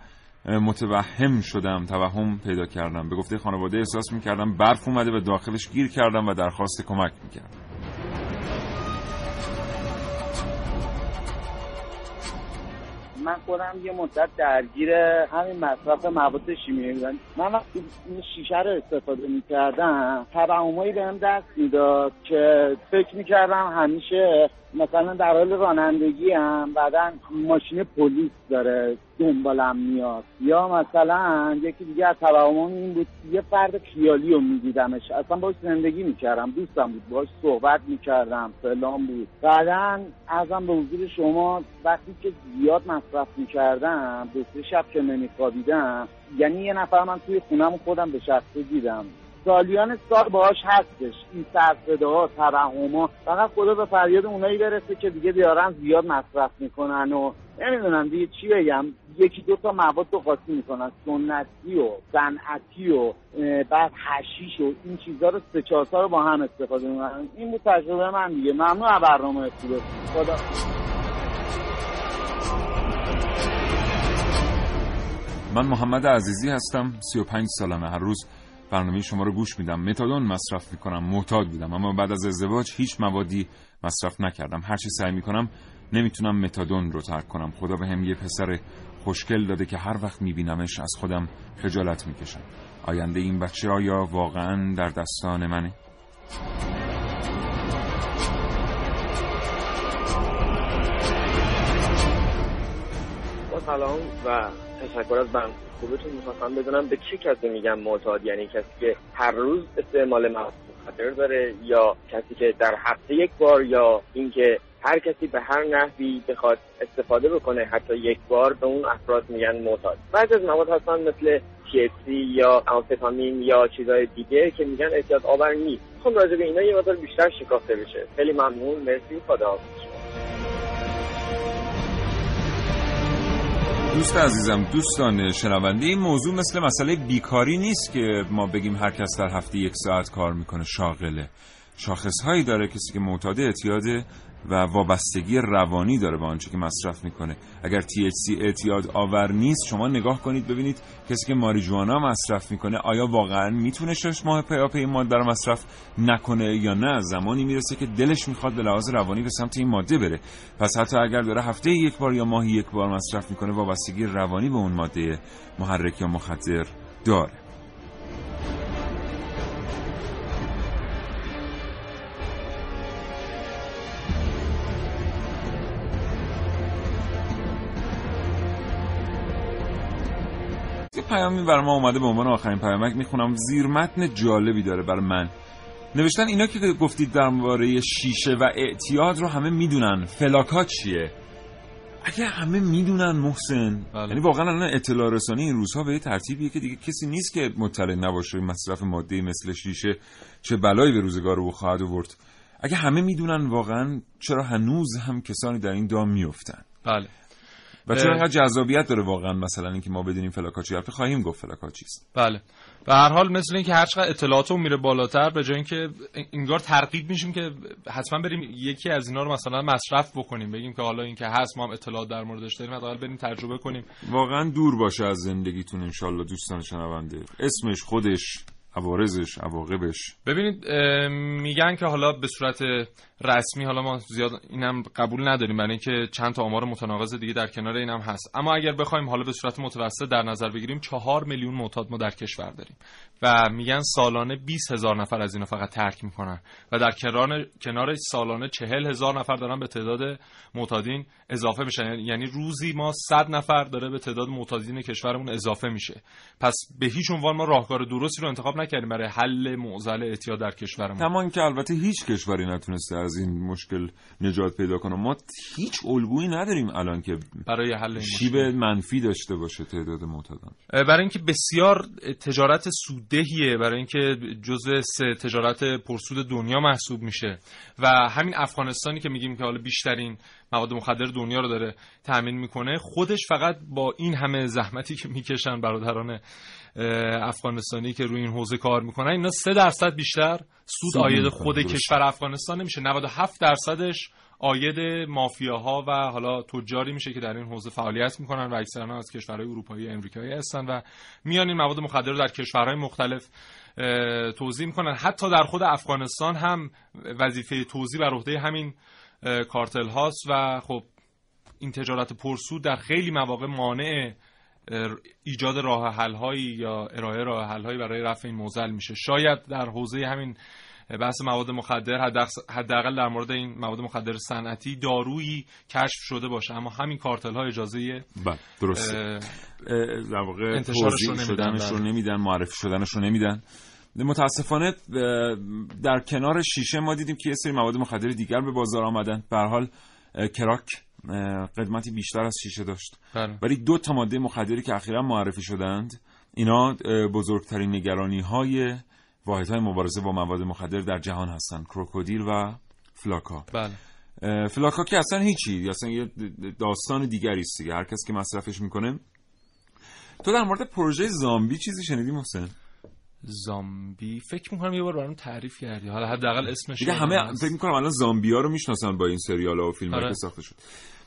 [SPEAKER 1] متوهم شدم توهم پیدا کردم. به گفته خانواده احساس می‌کردم برف اومده و داخلش گیر کردم و درخواست کمک می‌کردم.
[SPEAKER 16] من خودم یه مدت درگیر همین مصرف مواد شیمیایی بودم. من وقتی این شیشه رو استفاده می‌کردم توهمایی بهم دست می‌داد که فکر می‌کردم همیشه مثلا در حال رانندگی هم بعدا ماشین پلیس داره. دنبالم میاد. یا مثلا یکی دیگه از توهمم این بود یه فرد خیالی رو میدیدمش. اصلا باش زندگی می‌کردم دوستم بود باش صحبت می‌کردم فلان بود. بعدا ازم به حضور شما وقتی که زیاد مصرف می‌کردم دو سه شب که نمیخوابیدم یعنی یه نفر من توی خونم خودم به شخصه دیدم. سالیان سال باهاش هستش. این سرسده ها ها فقط خدا به فریاد اونایی برسه که دیگه بیارن زیاد مصرف می‌کنن و نمی‌دونم دیگه چی بگم. یکی دو تا مواد رو قاطی می‌کنن سنتی و صنعتی و بعد هشیش و این چیزها رو سه چهار رو با هم استفاده می‌کنن. این بود تجربه من دیگه. ممنون از برنامه خوبه خدا.
[SPEAKER 1] من محمد عزیزی هستم. 35 سالمه هر روز. برنامه شما رو گوش میدم. متادون مصرف می‌کنم. معتاد بودم. اما بعد از ازدواج هیچ موادی مصرف نکردم. هرچی سعی می‌کنم نمی‌تونم متادون رو ترک کنم. خدا به هم یه پسر خوشگل داده که هر وقت میبینمش از خودم خجالت می‌کشم. آینده این بچه آیا واقعا در دستان منه؟
[SPEAKER 17] با سلام و تشکر از بند خوبتون می‌خواستم بدونم به چه کسی میگم معتاد؟ یعنی کسی که هر روز استعمال خطر داره یا کسی که در هفته یک بار یا اینکه هر کسی به هر نحوی بخواد استفاده بکنه حتی یک بار به اون افراد میگن معتاد. بعضی از مواد هستن مثل THC یا آمفتامین یا چیزهای دیگه که میگن اعتیاد آور نیست. خب راجع به اینا یه مقدار بیشتر شکافته بشه. خیلی ممنون. مرسی. خدا
[SPEAKER 1] دوست عزیزم دوستان شنونده این موضوع مثل مسئله بیکاری نیست که ما بگیم هر کس در هفته یک ساعت کار می‌کنه شاغله. شاخص هایی داره کسی که معتاد اعتیاد و وابستگی روانی داره به آنچه که مصرف می‌کنه. اگر THC اعتیاد آور نیست شما نگاه کنید ببینید کسی که ماریجوانا مصرف می‌کنه آیا واقعا می‌تونه شش ماه پیاپی این ماده رو مصرف نکنه یا نه؟ زمانی می‌رسه که دلش می‌خواد به لحاظ روانی به سمت این ماده بره. پس حتی اگر داره هفته یک بار یا ماهی یک بار مصرف می‌کنه وابستگی روانی به اون ماده محرک یا مخدر داره. پیامی برای ما اومده به عنوان آخرین پیامک می‌خونم. زیر متن جالبی داره برای من. نوشتن اینا که گفتید درباره شیشه و اعتیاد رو همه می‌دونن. فلاکات چیه؟ اگه همه می‌دونن محسن. بله. یعنی واقعا الان اطلاع رسانی این روزها به ترتیبیه که دیگه کسی نیست که مطلع نباشه مصرف ماده مثل شیشه. چه بلایی به روزگار رو خواهد آورد. اگه همه می‌دونن واقعا چرا هنوز هم کسانی در این دام میفتن
[SPEAKER 13] بله.
[SPEAKER 1] و چرا انقدر جذابیت داره واقعا مثلا اینکه ما بدونیم فلاکا چی حرفی خواهیم گفت فلاکا چیست
[SPEAKER 13] بله. و هر حال مثل اینکه هر چقدر اطلاعاتمون میره بالاتر به جای اینکه انگار ترغیب میشیم که حتما بریم یکی از اینا رو مثلا مصرف بکنیم بگیم که حالا اینکه هست ما هم اطلاعات در موردش داریم حداقل بریم تجربه کنیم.
[SPEAKER 1] واقعا دور باشه از زندگیتون انشالله دوستان شنونده. اسمش خودش عوارضش عواقبش.
[SPEAKER 13] ببینید میگن که حالا به صورت رسمی حالا ما زیاد اینم قبول نداریم برای اینکه چند تا آمار متناقض دیگه در کنار اینم هست. اما اگر بخوایم حالا به صورت متوسط در نظر بگیریم چهار میلیون معتاد ما در کشور داریم. و میگن سالانه 20 هزار نفر از اینا فقط ترک می‌کنن. و در کنار کنار سالانه چهل هزار نفر دارن به تعداد معتادین اضافه میشن. یعنی روزی ما 100 نفر داره به تعداد معتادین کشورمون اضافه میشه. پس به هیچ عنوان ما راهکار درستی رو انتخاب نکردیم برای حل معضل اعتیاد در کشورمون.
[SPEAKER 1] تمام که البته هیچ کشوری نتونسته از این مشکل نجات پیدا کنه. ما هیچ الگویی نداریم الان که
[SPEAKER 13] برای حل
[SPEAKER 1] شیب منفی داشته باشه تعداد معتادان.
[SPEAKER 13] برای اینکه بسیار تجارت سوددهیه برای اینکه جزء سه تجارت پرسود دنیا محسوب میشه. و همین افغانستانی که میگیم که حالا بیشترین مواد مخدر دنیا رو داره تامین می‌کنه خودش فقط با این همه زحمتی که می‌کشن برادران افغانستانی که روی این حوزه کار می‌کنن اینا سه درصد بیشتر سود آید خود کشور افغانستان نمیشه. 97 درصدش آید مافیاها و حالا تجاری میشه که در این حوزه فعالیت می‌کنن و اکثرا از کشورهای اروپایی و امریکایی هستن و میان این مواد مخدر رو در کشورهای مختلف توضیح می‌کنن. حتی در خود افغانستان هم وظیفه توضیح بر عهده همین کارتل هاست و خب این تجارت پرسود در خیلی مواقع مانع ایجاد راه حل یا ارائه راه حل برای رفع این موزل میشه. شاید در حوزه همین بحث مواد مخدر حداقل در مورد این مواد مخدر صنعتی دارویی کشف شده باشه. اما همین کارتل ها اجازه
[SPEAKER 1] بله درسته. در واقع شدنش رو بله. نمیدن معرفی شدنش رو نمیدن. متاسفانه در کنار شیشه ما دیدیم که یه سری مواد مخدر دیگر به بازار آمدن. به حال کراک قدمتی بیشتر از شیشه داشت.
[SPEAKER 13] بله.
[SPEAKER 1] ولی دو تا ماده مخدری که اخیرا معرفی شدند اینا بزرگترین نگرانی های واحد های مبارزه با مواد مخدر در جهان هستن کروکودیل و فلاکا.
[SPEAKER 13] بله.
[SPEAKER 1] فلاکا که اصلا هیچی اصلا یه داستان دیگری است دیگه. هر کس که مصرفش می‌کنه. تو در مورد پروژه زامبی چیزی شنیدی محسن؟
[SPEAKER 13] زامبی؟ فکر می‌کنم یه بار برام تعریف کردی. حالا حداقل اسمش
[SPEAKER 1] دیگه همه فکر می‌کنم الان زامبی ها رو می‌شناسن با این سریال ها و فیلم آره. که ساخته شد.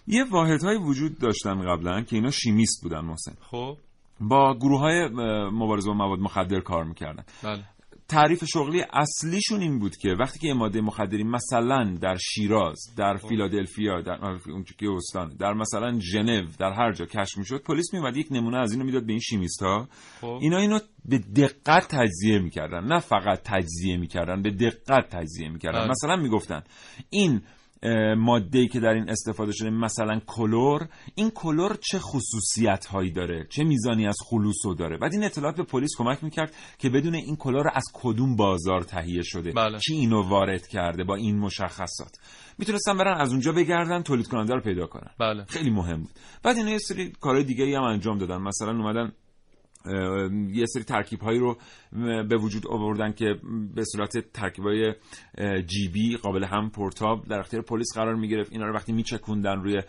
[SPEAKER 1] یه واحد های وجود داشتن قبلا که اینا شیمیست بودن محسن.
[SPEAKER 13] خب.
[SPEAKER 1] با گروه های مبارزه با مواد مخدر کار می‌کردن.
[SPEAKER 13] بله.
[SPEAKER 1] تعریف شغلی اصلیشون این بود که وقتی که ماده مخدری مثلا در شیراز در خب. فیلادلفیا در اون که استان در مثلا ژنو در هر جا کشف می‌شد پلیس میومد یک نمونه از اینو می‌داد به این شیمیست ها
[SPEAKER 13] خب.
[SPEAKER 1] اینا اینو به دقت تجزیه می‌کردن نه فقط تجزیه می‌کردن به دقت تجزیه می‌کردن
[SPEAKER 13] بله.
[SPEAKER 1] مثلا می‌گفتن این ماده که در این استفاده شده مثلا کلور. این کلور چه خصوصیت هایی داره؟ چه میزانی از خلوصو داره؟ بعد این اطلاعات به پلیس کمک می‌کرد که بدون این کلور از کدوم بازار تهیه شده.
[SPEAKER 13] بله.
[SPEAKER 1] کی اینو وارد کرده با این مشخصات؟ می‌تونستن برن از اونجا بگردن تولید کننده رو پیدا کنن.
[SPEAKER 13] بله.
[SPEAKER 1] خیلی مهم بود. بعد اینا یه سری کارهای دیگه هم انجام دادن. مثلا اومدن یه سری ترکیب هایی رو به وجود آوردن که به صورت ترکیب های جیبی قابل هم پورتاب در اختیار پلیس قرار می گرفت اینا رو وقتی میچکوندن روی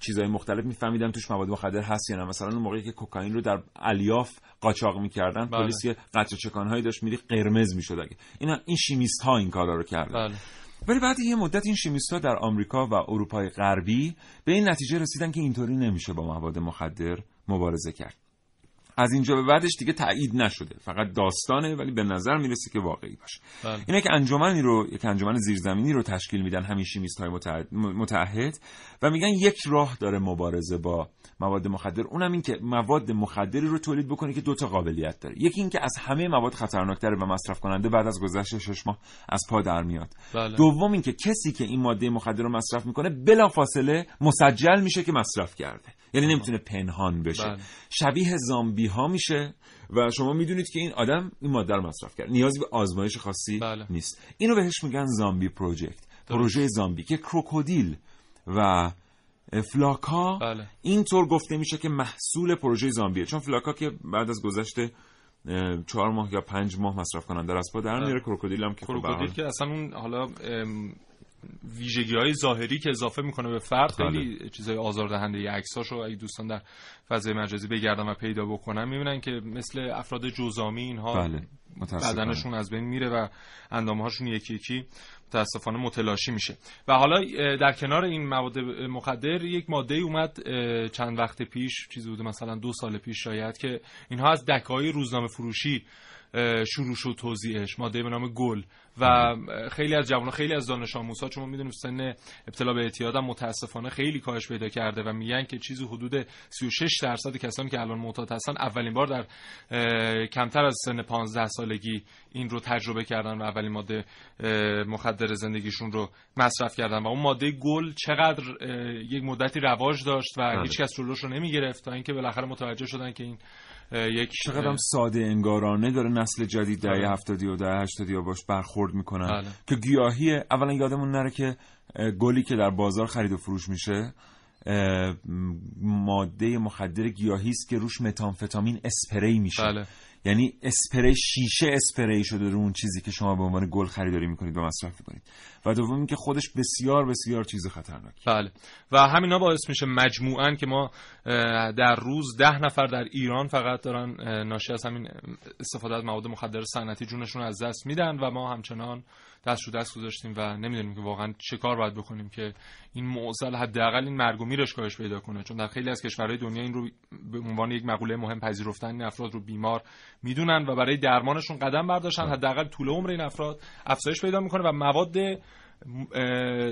[SPEAKER 1] چیزهای مختلف میفهمیدن توش مواد مخدر هست یا نه. مثلا اون موقعی که کوکائین رو در الیاف قاچاق می‌کردن
[SPEAKER 13] بله.
[SPEAKER 1] پلیس یه قطره چکان هایی داشت میری قرمز می‌شد اگه. اینا این شیمیست ها این کارا رو کردن.
[SPEAKER 13] بله.
[SPEAKER 1] ولی بعد یه مدت این شیمیست ها در آمریکا و اروپای غربی به این نتیجه رسیدن که اینطوری نمیشه با مواد مخدر مبارزه کرد. از اینجا به بعدش دیگه تایید نشده. فقط داستانه ولی به نظر می‌رسه که واقعی باشه.
[SPEAKER 13] بله.
[SPEAKER 1] اینا که انجمنی رو یک انجمن زیرزمینی رو تشکیل میدن همین شیمیست های متحد و میگن یک راه داره مبارزه با مواد مخدر. اونم این که مواد مخدری رو تولید بکنه که دو تا قابلیت داره. یکی این که از همه مواد خطرناکتره و مصرف کننده بعد از گذشت شش ماه از پا در میاد.
[SPEAKER 13] بله.
[SPEAKER 1] دوم این که کسی که این ماده مخدر رو مصرف می‌کنه بلافاصله مسجل میشه که مصرف کرده. یعنی نمی‌تونه پنهان بشه.
[SPEAKER 13] بله.
[SPEAKER 1] شبیه زامبی ها میشه و شما می‌دونید که این آدم این ماده رو مصرف کرد. نیازی به آزمایش خاصی
[SPEAKER 13] بله.
[SPEAKER 1] نیست. اینو بهش میگن زامبی پروژکت. پروژه زامبی که کروکودیل و فلاکا
[SPEAKER 13] بله.
[SPEAKER 1] اینطور گفته میشه که محصول پروژه زامبیه. چون فلاکا که بعد از گذشت چهار ماه یا پنج ماه مصرف کننده از پا در میاره. کروکودیل هم که
[SPEAKER 13] کروکودیل که اصلا اون حالا ویژگی های ظاهری که اضافه می‌کنه به فرد خیلی چیزای آزاردهنده عکساشو اگه دوستان در فضای مجازی بگردن و پیدا بکنن می‌بینن که مثل افراد جزامی اینها
[SPEAKER 1] بله.
[SPEAKER 13] بدنشون از بین میره و اندامهاشون یکی یکی متاسفانه متلاشی میشه و حالا در کنار این مواد مخدر یک ماده اومد چند وقت پیش چیزی بوده مثلا دو سال پیش شاید که اینها از دکای روزنامه فروشی شروع شد توضیحش. ماده به نام گل. و خیلی از جوان خیلی از دانش آموزها چون می‌دونیم سن ابتلا به اعتیاد هم متاسفانه خیلی کاهش پیدا کرده و میگن که چیزی حدود 36 درصد کسانی که الان معتاد هستن اولین بار در کمتر از سن 15 سالگی این رو تجربه کردن و اولین ماده مخدر زندگیشون رو مصرف کردن. و اون ماده گل چقدر یک مدتی رواج داشت و
[SPEAKER 1] بله.
[SPEAKER 13] هیچ کس جلوش رو نمی‌گرفت تا اینکه بالاخره متوجه شدن که این یک
[SPEAKER 1] چقدر ساده انگارانه داره نسل جدید دهه
[SPEAKER 13] بله.
[SPEAKER 1] هفتادی و دهه هشتادی باش برخورد می‌کنن
[SPEAKER 13] بله.
[SPEAKER 1] که گیاهی اولا یادمون نره که گلی که در بازار خرید و فروش میشه ماده مخدر گیاهی است که روش متامفتامین اسپری میشه
[SPEAKER 13] بله.
[SPEAKER 1] یعنی اسپری شیشه اسپری شده رو اون چیزی که شما به عنوان گل خریداری می‌کنید و مصرف می‌کنید. و دوم اینکه خودش بسیار بسیار چیز خطرناک
[SPEAKER 13] بله. و همینا باعث میشه مجموعا که ما در روز ده نفر در ایران فقط دارن ناشی از همین استفاده از مواد مخدر صنعتی جونشون از دست میدن و ما همچنان دست رو دست گذاشتیم و نمی‌دونیم که واقعا چه کار باید بکنیم که این معضل حداقل این مرگ و میرش کاهش پیدا کنه. چون در خیلی از کشورهای دنیا این رو به عنوان یک مقوله مهم پذیرفتن این افراد رو بیمار می‌دونن و برای درمانشون قدم برداشتن. حداقل طول عمر این افراد افزایش پیدا می‌کنه و مواد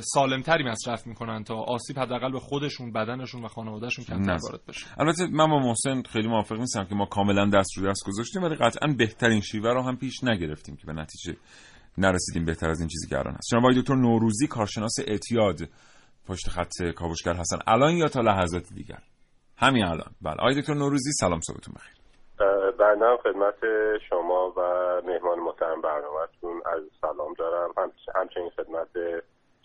[SPEAKER 13] سالمتری مصرف می‌کنن تا آسیب حداقل به خودشون بدنشون و خانوادهشون کمتر. وارد بشه.
[SPEAKER 1] البته من با محسن خیلی موافق نیستم که ما کاملا دست رو دست گذاشتیم ولی قطعا بهترین شیوه رو هم پیش نگرفتیم که به نتیجه نرسیدیم بهتر از این چیزی که الان هست. جناب دکتر نوروزی کارشناس اعتیاد پشت خط کاوشگر هستن. الان یا تا لحظات دیگر؟ همین الان. بله. آقای دکتر نوروزی سلام صبحتون بخیر.
[SPEAKER 18] بنده خدمت شما و مهمان محترم برنامهتون از سلام دارم هم همچنین خدمت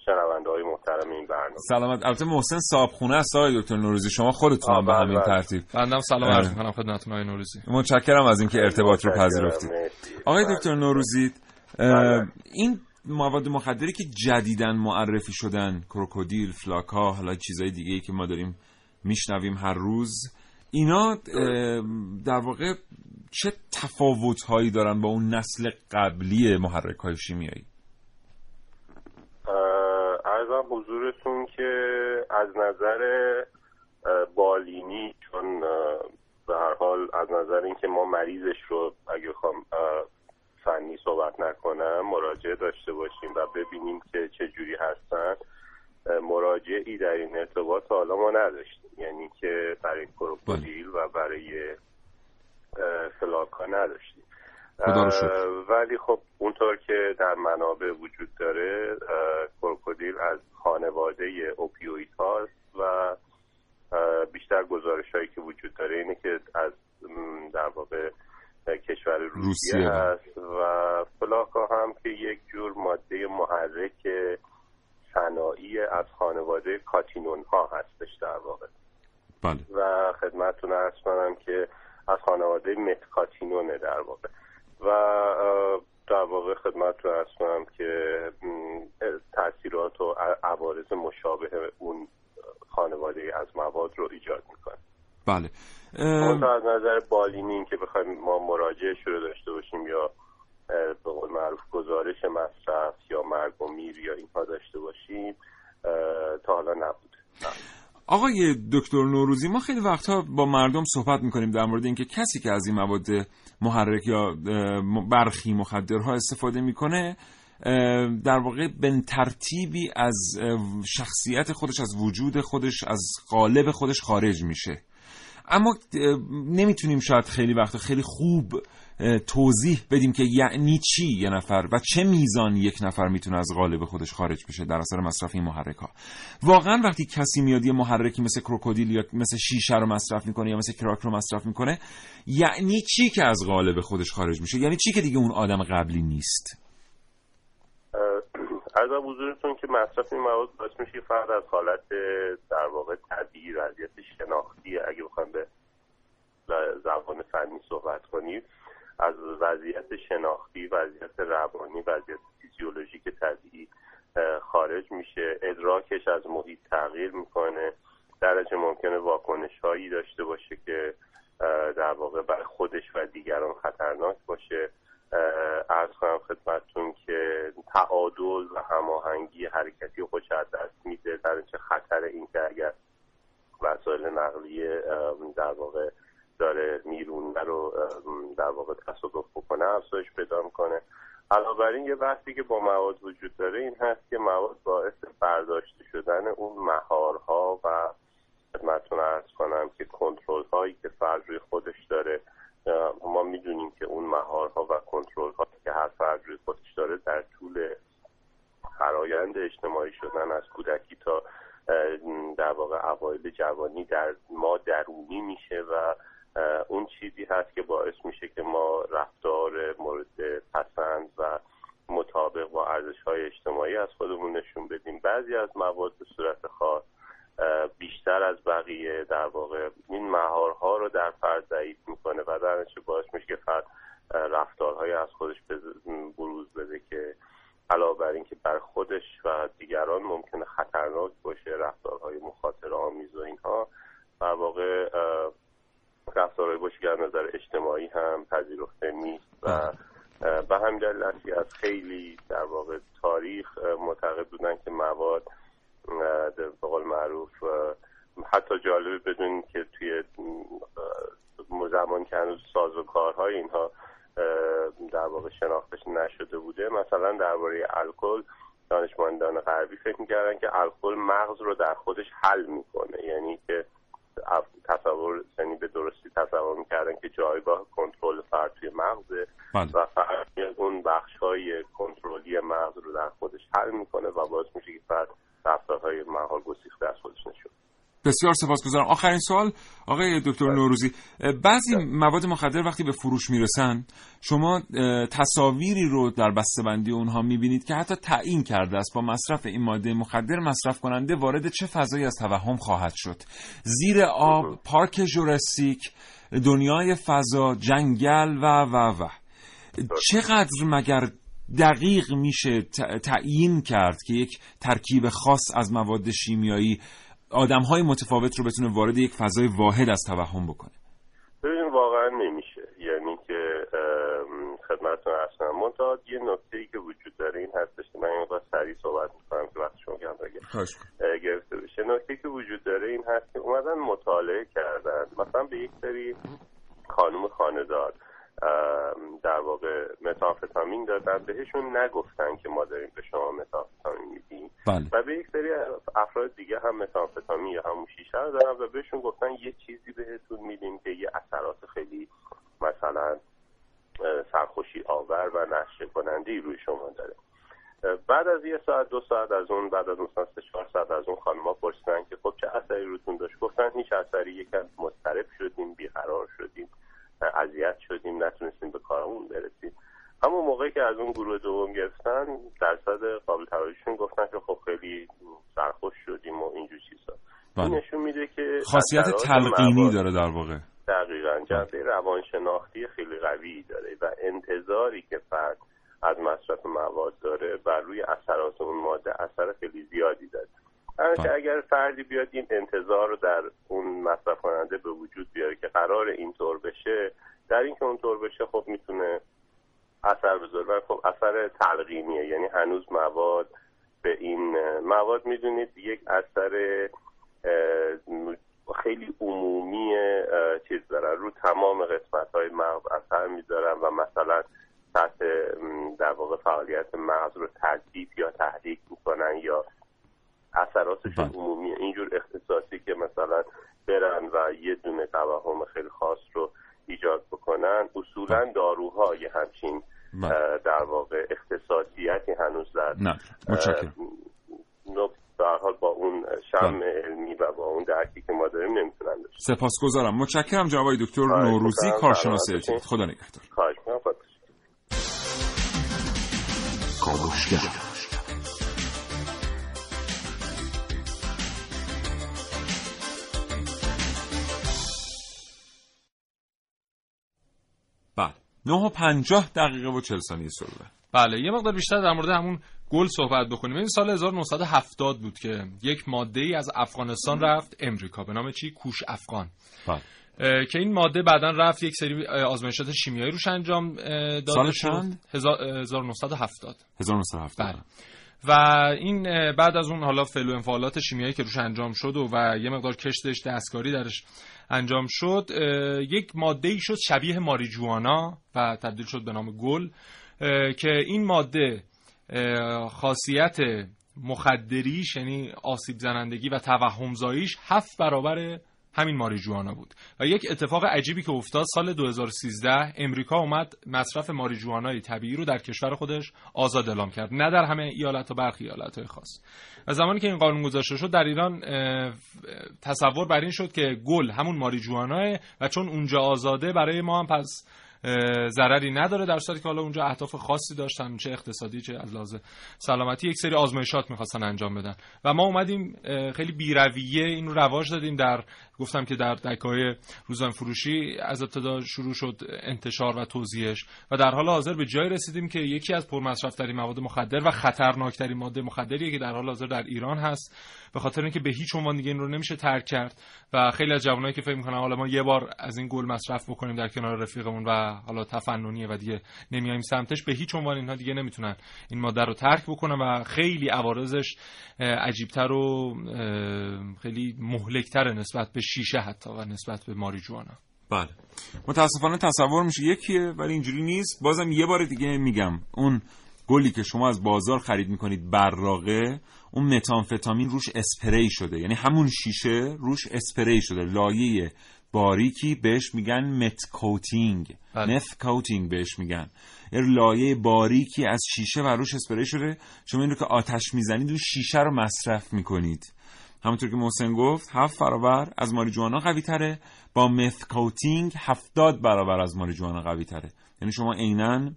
[SPEAKER 18] شنونده های محترم این برنامه
[SPEAKER 1] سلامت البته محسن صابخونه است آقای دکتر نوروزی شما خودتون هم به
[SPEAKER 18] بله،
[SPEAKER 1] همین
[SPEAKER 18] بله.
[SPEAKER 1] ترتیب
[SPEAKER 13] بندم سلام. عرض می‌کنم خدمتتون آقای نوروزی
[SPEAKER 1] متشکرم از اینکه ارتباط رو پذیرفتید. آقای
[SPEAKER 18] بله.
[SPEAKER 1] دکتر نوروزی. این مواد مخدری که جدیدن معرفی شدن کروکودیل فلاکا حالا چیزای دیگه ای که ما داریم میشنویم هر روز اینا اه، در واقع چه تفاوت هایی دارن با اون نسل قبلی محرک های شیمیایی
[SPEAKER 18] ارزم حضورتون که از نظر بالینی چون به هر حال از نظر اینکه ما مریضش رو اگه بخوام اه، فنی صحبت نکنم مراجعه داشته باشیم و ببینیم که چه جوری هستن. مراجعی در این ارتباط حالا ما نداشتیم. یعنی که برای کروکودیل و برای فلاکا نداشتیم. ولی خب اونطور که در منابع وجود داره کروکودیل از خانواده اوپیوید هاست و بیشتر گزارش هایی که وجود داره اینه که از در واقع کشور روسیه,
[SPEAKER 1] روسیه.
[SPEAKER 18] هست و فلاکا هم که یک جور ماده محرک صناعی از خانواده کاتینون ها هستش در واقع.
[SPEAKER 1] بله.
[SPEAKER 18] و خدمتتون ارز کنم که از خانواده متکاتینونه در واقع. و در واقع خدمتتون ارز کنم که تاثیرات و عوارض مشابه اون خانواده از مواد رو ایجاد می‌کنه.
[SPEAKER 1] بله.
[SPEAKER 18] از نظر بالینی این که بخوایم ما مراجعه رو داشته باشیم یا به قول معروف گزارش مصرف یا مرگ و میر یا اینها داشته باشیم تا حالا نبوده.
[SPEAKER 1] آقای دکتر نوروزی ما خیلی وقتها با مردم صحبت می‌کنیم در مورد اینکه کسی که از این مواد محرک یا برخی مخدرها استفاده می‌کنه در واقع به ترتیبی از شخصیت خودش از وجود خودش از قالب خودش خارج میشه. اما نمی‌تونیم شاید خیلی وقتا خیلی خوب توضیح بدیم که یعنی چی یه نفر و چه میزان یک نفر می‌تونه از قالب خودش خارج بشه در اثر مصرف این محرک ها واقعا وقتی کسی میاد یه محرکی مثل کروکودیل یا مثل شیشه رو مصرف می‌کنه یا مثل کراک رو مصرف می‌کنه یعنی چی که از قالب خودش خارج میشه؟ یعنی چی که دیگه اون آدم قبلی نیست؟
[SPEAKER 18] از حضورتون که مصرف این مواد باعث میشه فرد از حالت در واقع طبیعی وضعیت شناختی اگه بخوایم به زبان فنی صحبت کنیم از وضعیت شناختی وضعیت روانی وضعیت فیزیولوژیک طبیعی خارج میشه. ادراکش از محیط تغییر می‌کنه. درجه ممکنه واکنش هایی داشته باشه که در واقع برای خودش و دیگران خطرناک باشه. ارز کنم خدمتتون که تعادل و هماهنگی حرکتی خودش از دست میده. در چه خطر این که اگر وسایل نقلیه در واقع داره میرونه رو در واقع تصادف بکنه افزایش پیدا می‌کنه. علاوه بر این یه بحثی که با مواد وجود داره این هست که مواد باعث برداشته شدن اون مهارها و خدمتتون ارز کنم که کنترل هایی که فرد روی خودش داره ما می‌دونیم که اون مهارها و کنترل هایی که هر فرد روی خودش داره در طول فرایند اجتماعی شدن از کودکی تا در واقع اوایل جوانی در ما درونی میشه و اون چیزی هست که باعث میشه که ما رفتار مورد پسند و مطابق با ارزش های اجتماعی از خودمون نشون بدیم. بعضی از مواد به صورت خاص بیشتر از بقیه در واقع این مهارها رو در فرد ضعیف می‌کنه و در باعث میشه که فرد رفتارهای از خودش بروز بده که علاوه بر اینکه بر خودش و دیگران ممکنه خطرناک باشه رفتارهای مخاطره آمیز و اینها در واقع رفتارهای از نظر اجتماعی هم پذیرفته نیست و به همین دلیل از خیلی در واقع تاریخ معتقد بودن که مواد به قول معروف حتی جالبه بدونیم که توی زمان که هنوز ساز و کارهای اینها در واقع شناختش نشده بوده مثلا درباره الکل دانشمندان غربی فکر می‌کردن که الکل مغز رو در خودش حل می‌کنه. یعنی که تصور یعنی به درستی تصور می‌کردن که جایگاه کنترل فرد توی مغزه
[SPEAKER 1] بله.
[SPEAKER 18] و فرد اون بخش های کنترلی مغز رو در خودش حل می‌کنه و باعث میشه که فرد رفتارهای محال گسیخته از خودش نشون
[SPEAKER 1] بسیار سپاسگزارم. آخرین سوال آقای دکتر
[SPEAKER 18] بله.
[SPEAKER 1] نوروزی. بعضی مواد مخدر وقتی به فروش می‌رسن شما تصاویری رو در بسته‌بندی اونها می‌بینید که حتی تعیین کرده است با مصرف این ماده مخدر مصرف کننده وارد چه فضایی از توهم خواهد شد؟ زیر آب پارک جوراسیک دنیای فضا جنگل و و و. چقدر مگر دقیق میشه تعیین کرد که یک ترکیب خاص از مواد شیمیایی آدم های متفاوت رو بتونه وارد یک فضای واحد از توهم بکنه.
[SPEAKER 18] ببین واقعا نمیشه. یعنی که خدمتتون اصلا منتها یه نکته ای که وجود داره این هستش که من این سریع صحبت می‌کنم که وقت شما کم گرفته بشه. نکته که وجود داره این هست که اومدن مطالعه کردن. مثلا به یک سری خانم خاندار در واقع متافتامین دادن بهشون نگفتن که ما داریم به شما متافتامین میدیم.
[SPEAKER 1] بله.
[SPEAKER 18] و به یک سری افراد دیگه هم متافتامین یا همون شیشه رو دارن و بهشون گفتن یه چیزی بهتون میدیم که یه اثرات خیلی مثلا سرخوشی آور و نشه کننده روی شما داره. بعد از یه ساعت دو ساعت از اون بعد از مثلا سه چهار ساعت از اون خانم‌ها پرسیدن که خب چه اثری روتون داشت؟ گفتن هیچ اثری یکم مضطرب شدیم بیقرار شدیم. اذیت شدیم نتونستیم به کارمون برسیم. همون موقعی که از اون گروه دوم گرفتن درصد قابل توجهشون گفتن که خب خیلی سرخوش شدیم و اینجور چیزا. این
[SPEAKER 1] بله.
[SPEAKER 18] نشون میده که
[SPEAKER 1] خاصیت تلقینی داره در واقع.
[SPEAKER 18] دقیقا جنبه روانشناختی خیلی قوی داره و انتظاری که فرد از مصرف مواد داره بر روی اثرات اون ماده اثر خیلی زیادی داره. که اگر فردی بیاد این انتظار رو در اون مصرف کننده به وجود بیاره که قرار اینطور بشه در اینکه اونطور بشه خب می‌تونه اثر بذاره. و خب اثر تلقینیه. یعنی هنوز مواد به این مواد می‌دونید یک اثر خیلی عمومی چیز دارن رو تمام قسمت های مغز اثر می‌ذارن و مثلا سطح در واقع فعالیت مغز رو تضعیف یا تحریک می‌کنن یا اثراتشون عمومیه اینجور اختصاصی که مثلا برن و یه دونه توهم خیلی خاص رو ایجاد بکنن اصولا داروهای همچین در واقع اختصاصیتی هنوز در
[SPEAKER 1] نه. متشکرم.
[SPEAKER 18] در حال با اون شم علمی و با اون درکی که ما داریم نمی‌تونن داشت
[SPEAKER 1] سپاسگزارم. متشکرم جناب دکتر نوروزی کارشناس خدا نگهدار. بله. 9 و 50 دقیقه و 40 ثانیه سروه
[SPEAKER 13] بله یه مقدار بیشتر در مورد همون گل صحبت بکنیم. این سال 1970 بود که یک ماده ای از افغانستان رفت امریکا. به نام چی؟ کوش افغان.
[SPEAKER 1] بله.
[SPEAKER 13] که این ماده بعدا رفت یک سری آزمایشات شیمیایی روش انجام داده
[SPEAKER 1] سال چند؟
[SPEAKER 13] 1970
[SPEAKER 1] 1970
[SPEAKER 13] بله. و این بعد از اون حالا فعل انفعالات شیمیایی که روش انجام شد و, و یه مقدار کشتش دستکاری درش انجام شد یک ماده ای شد شبیه ماریجوانا و تبدیل شد به نام گل که این ماده خاصیت مخدریش یعنی آسیب زنندگی و توهمزاییش هفت برابر همین ماریجوانا بود. و یک اتفاق عجیبی که افتاد سال 2013 امریکا اومد مصرف ماریجوانای طبیعی رو در کشور خودش آزاد اعلام کرد. نه در همه ایالت و برخی ایالت های خاص. و زمانی که این قانون گذاشته شد در ایران تصور بر این شد که گل همون ماریجواناه و چون اونجا آزاده برای ما هم پس ضرری نداره در صورتی که حالا اونجا اهداف خاصی داشتن چه اقتصادی چه از سلامتی یک سری آزمایشات می‌خواستن انجام بدن. و ما اومدیم خیلی بیرویه این رو رواج دادیم در گفتم که در دکای روزان فروشی از ابتدا شروع شد انتشار و توضیحش و در حال حاضر به جای رسیدیم که یکی از پرمصرفترین مواد مخدر و خطرناکترین ماده مخدریه که در حال حاضر در ایران هست. به خاطر اینکه به هیچ عنوان دیگه این رو نمیشه ترک کرد. و خیلی از جوانایی که فکر می‌کنن حالا ما یه بار از این گل مصرف بکنیم در کنار رفیقمون و حالا تفننیه و دیگه نمیایم سمتش به هیچ عنوان اینها دیگه نمی‌تونن این ماده رو ترک بکنن و خیلی عوارضش عجیبتر و خیلی مهلکتر نسبت به شیشه حتی و نسبت به ماریجوانا.
[SPEAKER 1] بله. متاسفانه تصور میشه یکیه ولی اینجوری نیست. بازم یه بار دیگه میگم. اون گلی که شما از بازار خرید می‌کنید براقه اون متانفتامین روش اسپری شده. یعنی همون شیشه روش اسپری شده. لایه باریکی بهش میگن meth coating.
[SPEAKER 13] بله.
[SPEAKER 1] meth coating بهش میگن. یه لایه باریکی از شیشه و روش اسپری شده. شما این رو که آتش می‌زنید اون شیشه رو مصرف می‌کنید. همونطور که محسن گفت هفت برابر از ماریجوانا قوی تره با meth coating هفتاد برابر از ماریجوانا قوی تره یعنی شما عینا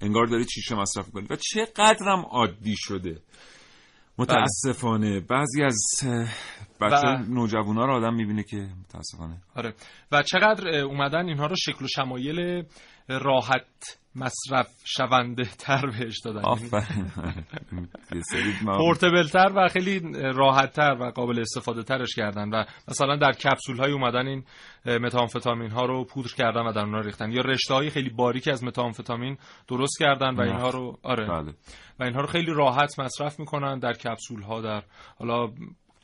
[SPEAKER 1] انگار دارید شیشه مصرف کنید و چقدرم عادی شده. متاسفانه. بعضی از بچه
[SPEAKER 13] و-
[SPEAKER 1] نوجوانا رو آدم می‌بینه که متاسفانه.
[SPEAKER 13] آره. و چقدر اومدن اینها رو شکل و شمایل راحت مصرف شونده تر بهش دادن پورتبل تر و خیلی راحت تر و قابل استفاده ترش کردن و مثلا در کپسول های اومدن این متامفتامین ها رو پودر کردن و در اونها ریختن یا رشته های خیلی باریکی از متامفتامین درست کردن و
[SPEAKER 1] نه.
[SPEAKER 13] اینها رو آره
[SPEAKER 1] بله.
[SPEAKER 13] و اینها رو خیلی راحت مصرف می‌کنن در کپسول ها در حالا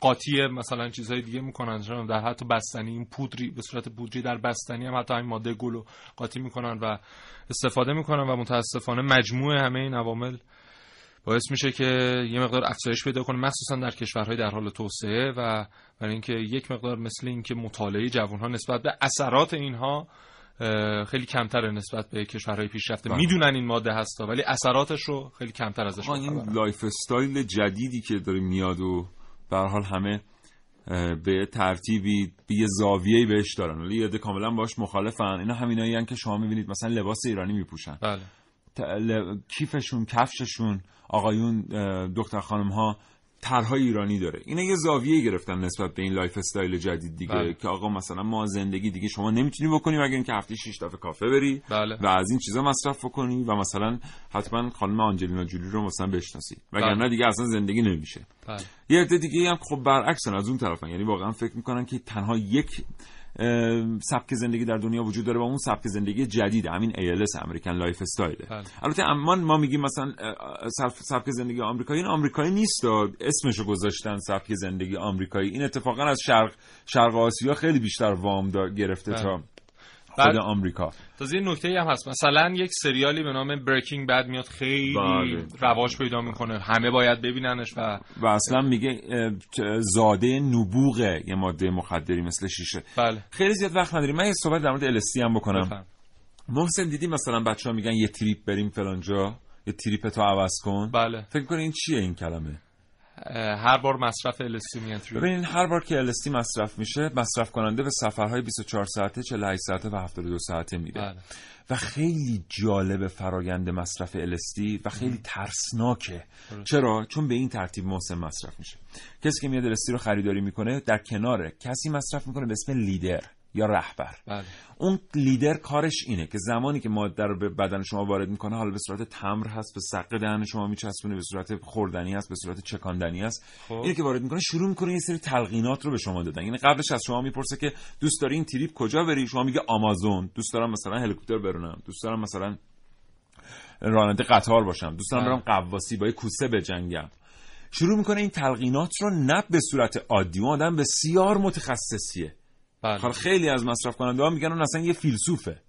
[SPEAKER 13] قاطی مثلا چیزهای دیگه می‌کنن چون در حتی بستنی این پودری به صورت پودری در بستنی هم حتی این ماده گل رو قاطی می‌کنن و استفاده می‌کنن و متاسفانه مجموع همه این عوامل باعث میشه که یه مقدار افزایش پیدا کنه مخصوصا در کشورهای در حال توسعه و برای اینکه یک مقدار مثل اینکه مطالعه جوانها نسبت به اثرات اینها خیلی کمتره نسبت به کشورهای پیشرفته
[SPEAKER 1] بله.
[SPEAKER 13] می‌دونن این ماده هستا ولی اثراتش رو خیلی کمتر ازش
[SPEAKER 1] این. lifestyle جدیدی که داره میاد و به حال همه به ترتیبی به یه زاویه‌ای بهش دارن. ولی یه عده کاملا باش مخالفن. اینا همینایی هن که شما می‌بینید مثلا لباس ایرانی میپوشن.
[SPEAKER 13] بله.
[SPEAKER 1] کیفشون کفششون آقایون اه، دختر خانم ها طرحهای ایرانی داره اینا یه زاویه گرفتن نسبت به این lifestyle جدید دیگه
[SPEAKER 13] بله.
[SPEAKER 1] که آقا مثلا ما زندگی دیگه شما نمی‌تونی بکنی مگر اینکه هفته 6 دفعه کافه بری
[SPEAKER 13] بله.
[SPEAKER 1] و از این چیزا مصرف بکنی و مثلا حتما خانم آنجلینا جولی رو مثلا بشناسی وگرنه
[SPEAKER 13] بله.
[SPEAKER 1] دیگه اصلا زندگی نمیشه
[SPEAKER 13] بله.
[SPEAKER 1] یه عده دیگه هم خب برعکسن از اون طرفن یعنی واقعا فکر می‌کنن که تنها یک سبک زندگی در دنیا وجود داره و اون سبک زندگی جدید همین ALS American lifestyle ه
[SPEAKER 13] بله.
[SPEAKER 1] البته اما ما میگیم مثلا سبک, زندگی آمریکایی این آمریکایی نیست اسمشو گذاشتن سبک زندگی آمریکایی این اتفاقا از شرق شرق آسیا خیلی بیشتر وام گرفته
[SPEAKER 13] بله.
[SPEAKER 1] تا
[SPEAKER 13] بعد-
[SPEAKER 1] خود آمریکا.
[SPEAKER 13] تازه یه نکته هم هست. مثلا یک سریالی به نام بریکینگ بد میاد خیلی
[SPEAKER 1] بله.
[SPEAKER 13] رواج پیدا می‌کنه. همه باید ببیننش و
[SPEAKER 1] و اصلا میگه زاده نبوغ یه ماده مخدری مثل شیشه.
[SPEAKER 13] بله.
[SPEAKER 1] خیلی زیاد وقت نداریم. من یه صحبت در مورد LSD هم بکنم.
[SPEAKER 13] بفهم.
[SPEAKER 1] محسن دیدی مثلا بچه ها میگن یه تریپ بریم فلانجا یه تریپ تو عوض کن؟
[SPEAKER 13] بله.
[SPEAKER 1] فکر کنی این چیه این کلمه؟
[SPEAKER 13] هر بار مصرف الستی تریپ.
[SPEAKER 1] ببینین هر بار که LSD مصرف میشه مصرف کننده به سفرهای 24 ساعته 48 ساعته و 72 ساعته میره
[SPEAKER 13] بله.
[SPEAKER 1] و خیلی جالب فرایند مصرف LSD و خیلی ترسناکه
[SPEAKER 13] درست.
[SPEAKER 1] چرا چون به این ترتیب محسن مصرف میشه کسی که میاد LSD رو خریداری می‌کنه در کنار کسی مصرف می‌کنه به اسم لیدر یا رهبر.
[SPEAKER 13] بله.
[SPEAKER 1] اون لیدر کارش اینه که زمانی که ماده رو به بدن شما وارد می‌کنه حالا به صورت تمر هست به سق دهن شما میچسبونه به صورت خوردنی هست به صورت چکاندنی هست.
[SPEAKER 13] خب.
[SPEAKER 1] اینه که وارد می‌کنه شروع می‌کنه یه سری تلقینات رو به شما دادن. یعنی قبلش از شما می‌پرسه که دوست داری این تریپ کجا بری؟ شما میگه آمازون. دوست دارم مثلا هلیکوپتر برونم. دوست دارم مثلا راننده قطار باشم. دوست دارم
[SPEAKER 13] بله.
[SPEAKER 1] برم قواسی با یه کوسه بجنگم. شروع می‌کنه این تلقینات رو نه به صورت عادی اون آدم بسیار متخصصیه.
[SPEAKER 13] بله.
[SPEAKER 1] خیلی از مصرف کننده ها میگن اون اصلا یه فیلسوفه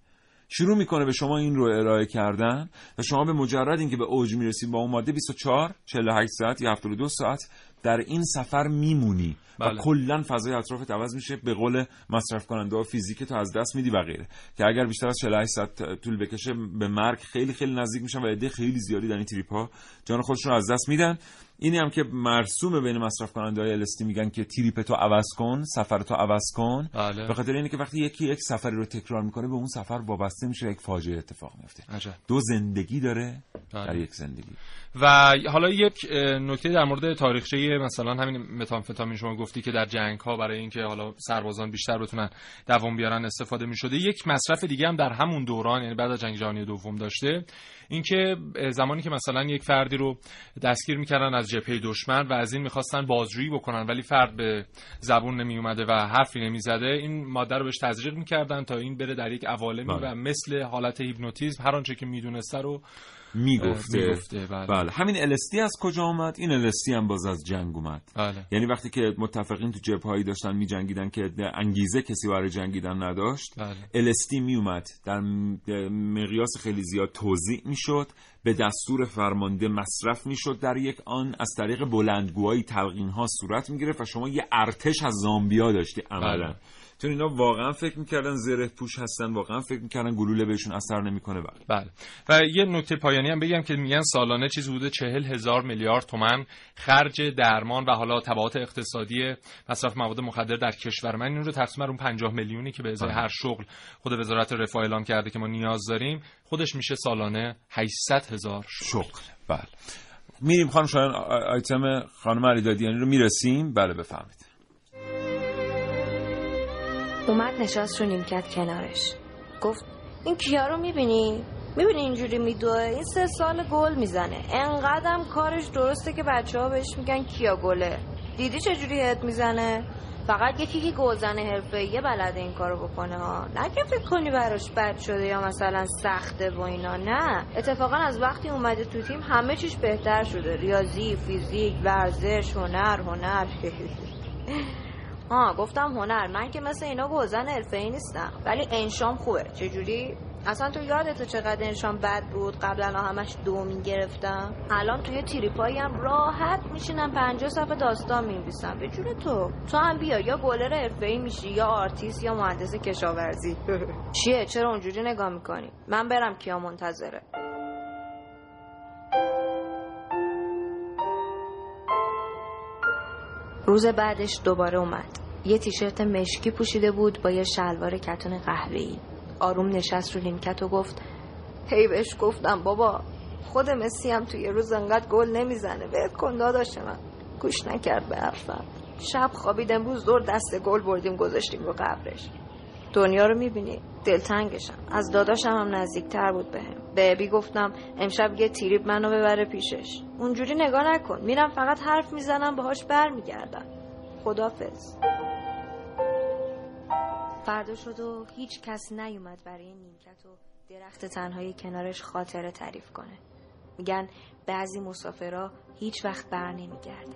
[SPEAKER 1] شروع می‌کنه به شما این رو ارائه کردن و شما به مجرد اینکه به اوج می‌رسید با اون ماده 24 48 ساعت یا 72 ساعت در این سفر میمونی و
[SPEAKER 13] بله.
[SPEAKER 1] کلا فضای اطرافت عوض میشه به قول مصرف کننده ها فیزیک تو از دست میدی و غیره که اگر بیشتر از 48 ساعت طول بکشه به مرگ خیلی خیلی نزدیک میشن و عده خیلی زیادی در این تریپ ها جان خودشون از دست میدن اینی هم که مرسوم بین مصرف کننده های الستی میگن که تریپ تو عوض کن سفر تو عوض کن
[SPEAKER 13] بله.
[SPEAKER 1] به خاطر اینه که وقتی یکی یک سفری رو تکرار می‌کنه به اون سفر وابسته میشه یک فاجعه اتفاق میفته. دو زندگی داره
[SPEAKER 13] بله.
[SPEAKER 1] در یک زندگی
[SPEAKER 13] و حالا یک نکته در مورد تاریخچه مثلا همین متامفتامین شما گفتی که در جنگ ها برای اینکه حالا سربازان بیشتر بتونن دوام بیارن استفاده می شده یک مصرف دیگه هم در همون دوران یعنی بعد از جنگ جهانی دوم داشته اینکه زمانی که مثلا یک فردی رو دستگیر می‌کردن از جبهه دشمن و از این می‌خواستن بازجویی بکنن ولی فرد به زبون نمی اومده و حرفی نمی‌زده این ماده رو بهش تزریق می‌کردن تا این بره در یک عوالمی
[SPEAKER 1] بله.
[SPEAKER 13] و مثل حالت هیپنوتیزم هر آنچه که می‌دونسته رو
[SPEAKER 1] می‌گفته
[SPEAKER 13] می‌گفته، بله.
[SPEAKER 1] بله همین الستی از کجا اومد این الستی هم باز از جنگ اومد
[SPEAKER 13] بله.
[SPEAKER 1] یعنی وقتی که متفقین تو جبههایی داشتن میجنگیدن که انگیزه کسی برای جنگیدن نداشت
[SPEAKER 13] بله.
[SPEAKER 1] الستی میومد در م- مقیاس خیلی زیاد توزیع می‌شد به دستور فرمانده مصرف می‌شد در یک آن از طریق بلندگوهایی تلقین ها صورت می‌گرفت و شما یه ارتش از زامبیا داشتی عملا
[SPEAKER 13] بله.
[SPEAKER 1] چون اینا واقعا فکر می‌کردن زره پوش هستن واقعا فکر می‌کردن گلوله بهشون اثر نمی‌کنه. بله.
[SPEAKER 13] بله. و یه نکته پایانی هم بگم که میگن سالانه چیزی بوده چهل هزار میلیارد تومن خرج درمان و حالا تبعات اقتصادی مصرف مواد مخدر در کشور. من این رو تقسیم بر اون 50 میلیونی که به ازای
[SPEAKER 1] بله.
[SPEAKER 13] هر شغل خود وزارت رفاه اعلام کرده که ما نیاز داریم خودش میشه سالانه 800 هزار
[SPEAKER 1] شغل. بله. میریم خانم شایان آ- آیتم خانم علیدادیانی رو می‌رسیم. بله بفهمید
[SPEAKER 3] اومد نشست رو نیمکت کنارش. گفت این کیا رو می‌بینی؟ می‌بینی اینجوری میدوه؟ این سه سال گل می‌زنه. انقدرم کارش درسته که بچه ها بهش میگن کیا گله. دیدی چجوری هد می‌زنه؟ فقط یکی که گلزن حرفه یه بلده این کارو بکنه ها. نه که فکر کنی براش بد شده یا مثلا سخته و اینا نه. اتفاقا از وقتی اومده تو تیم همه چیش بهتر شده. ریاضی فیزیک ورزش هنر هنر. آه گفتم هنر من که مثل اینا گلزن حرفه‌ای نیستم. ولی انشام خوبه. چجوری؟ اصلا تو یادت چقدر انشام بد بود؟ قبلا همش دو می‌گرفتم الان توی تریپایی هم راحت میشینم پنجاه صفحه داستان می‌نویسم به جون تو. تو هم بیا. یا گلر حرفه‌ای میشی یا آرتیست یا مهندس کشاورزی. چیه؟ چرا اونجوری نگاه می‌کنی؟ من برم کیا منتظره. روز بعدش دوباره اومد. یه تیشرت مشکی پوشیده بود با یه شلوار کتون قهوه‌ای. آروم نشست رو نیمکت و گفت هی بهش گفتم بابا خود مسی هم توی روز انقدر گل نمی‌زنه. بهت کن داداش من. گوش نکرد به حرفم. شب خوابید امروز دور دست گل بردیم گذاشتیم رو قبرش. دنیا رو می‌بینی. دلتنگشم. از داداشم هم نزدیکتر بود بهم. به گفتم امشب یه تیریب منو ببره پیشش. اونجوری نگاه نکن. میرم فقط حرف می‌زنم باهاش برمیگردم. خدافز فردا شد و هیچ کس نیومد برای نیمکت و درخت تنهای کنارش خاطره تعریف کنه. میگن بعضی مسافرها هیچ وقت بر نمیگردن.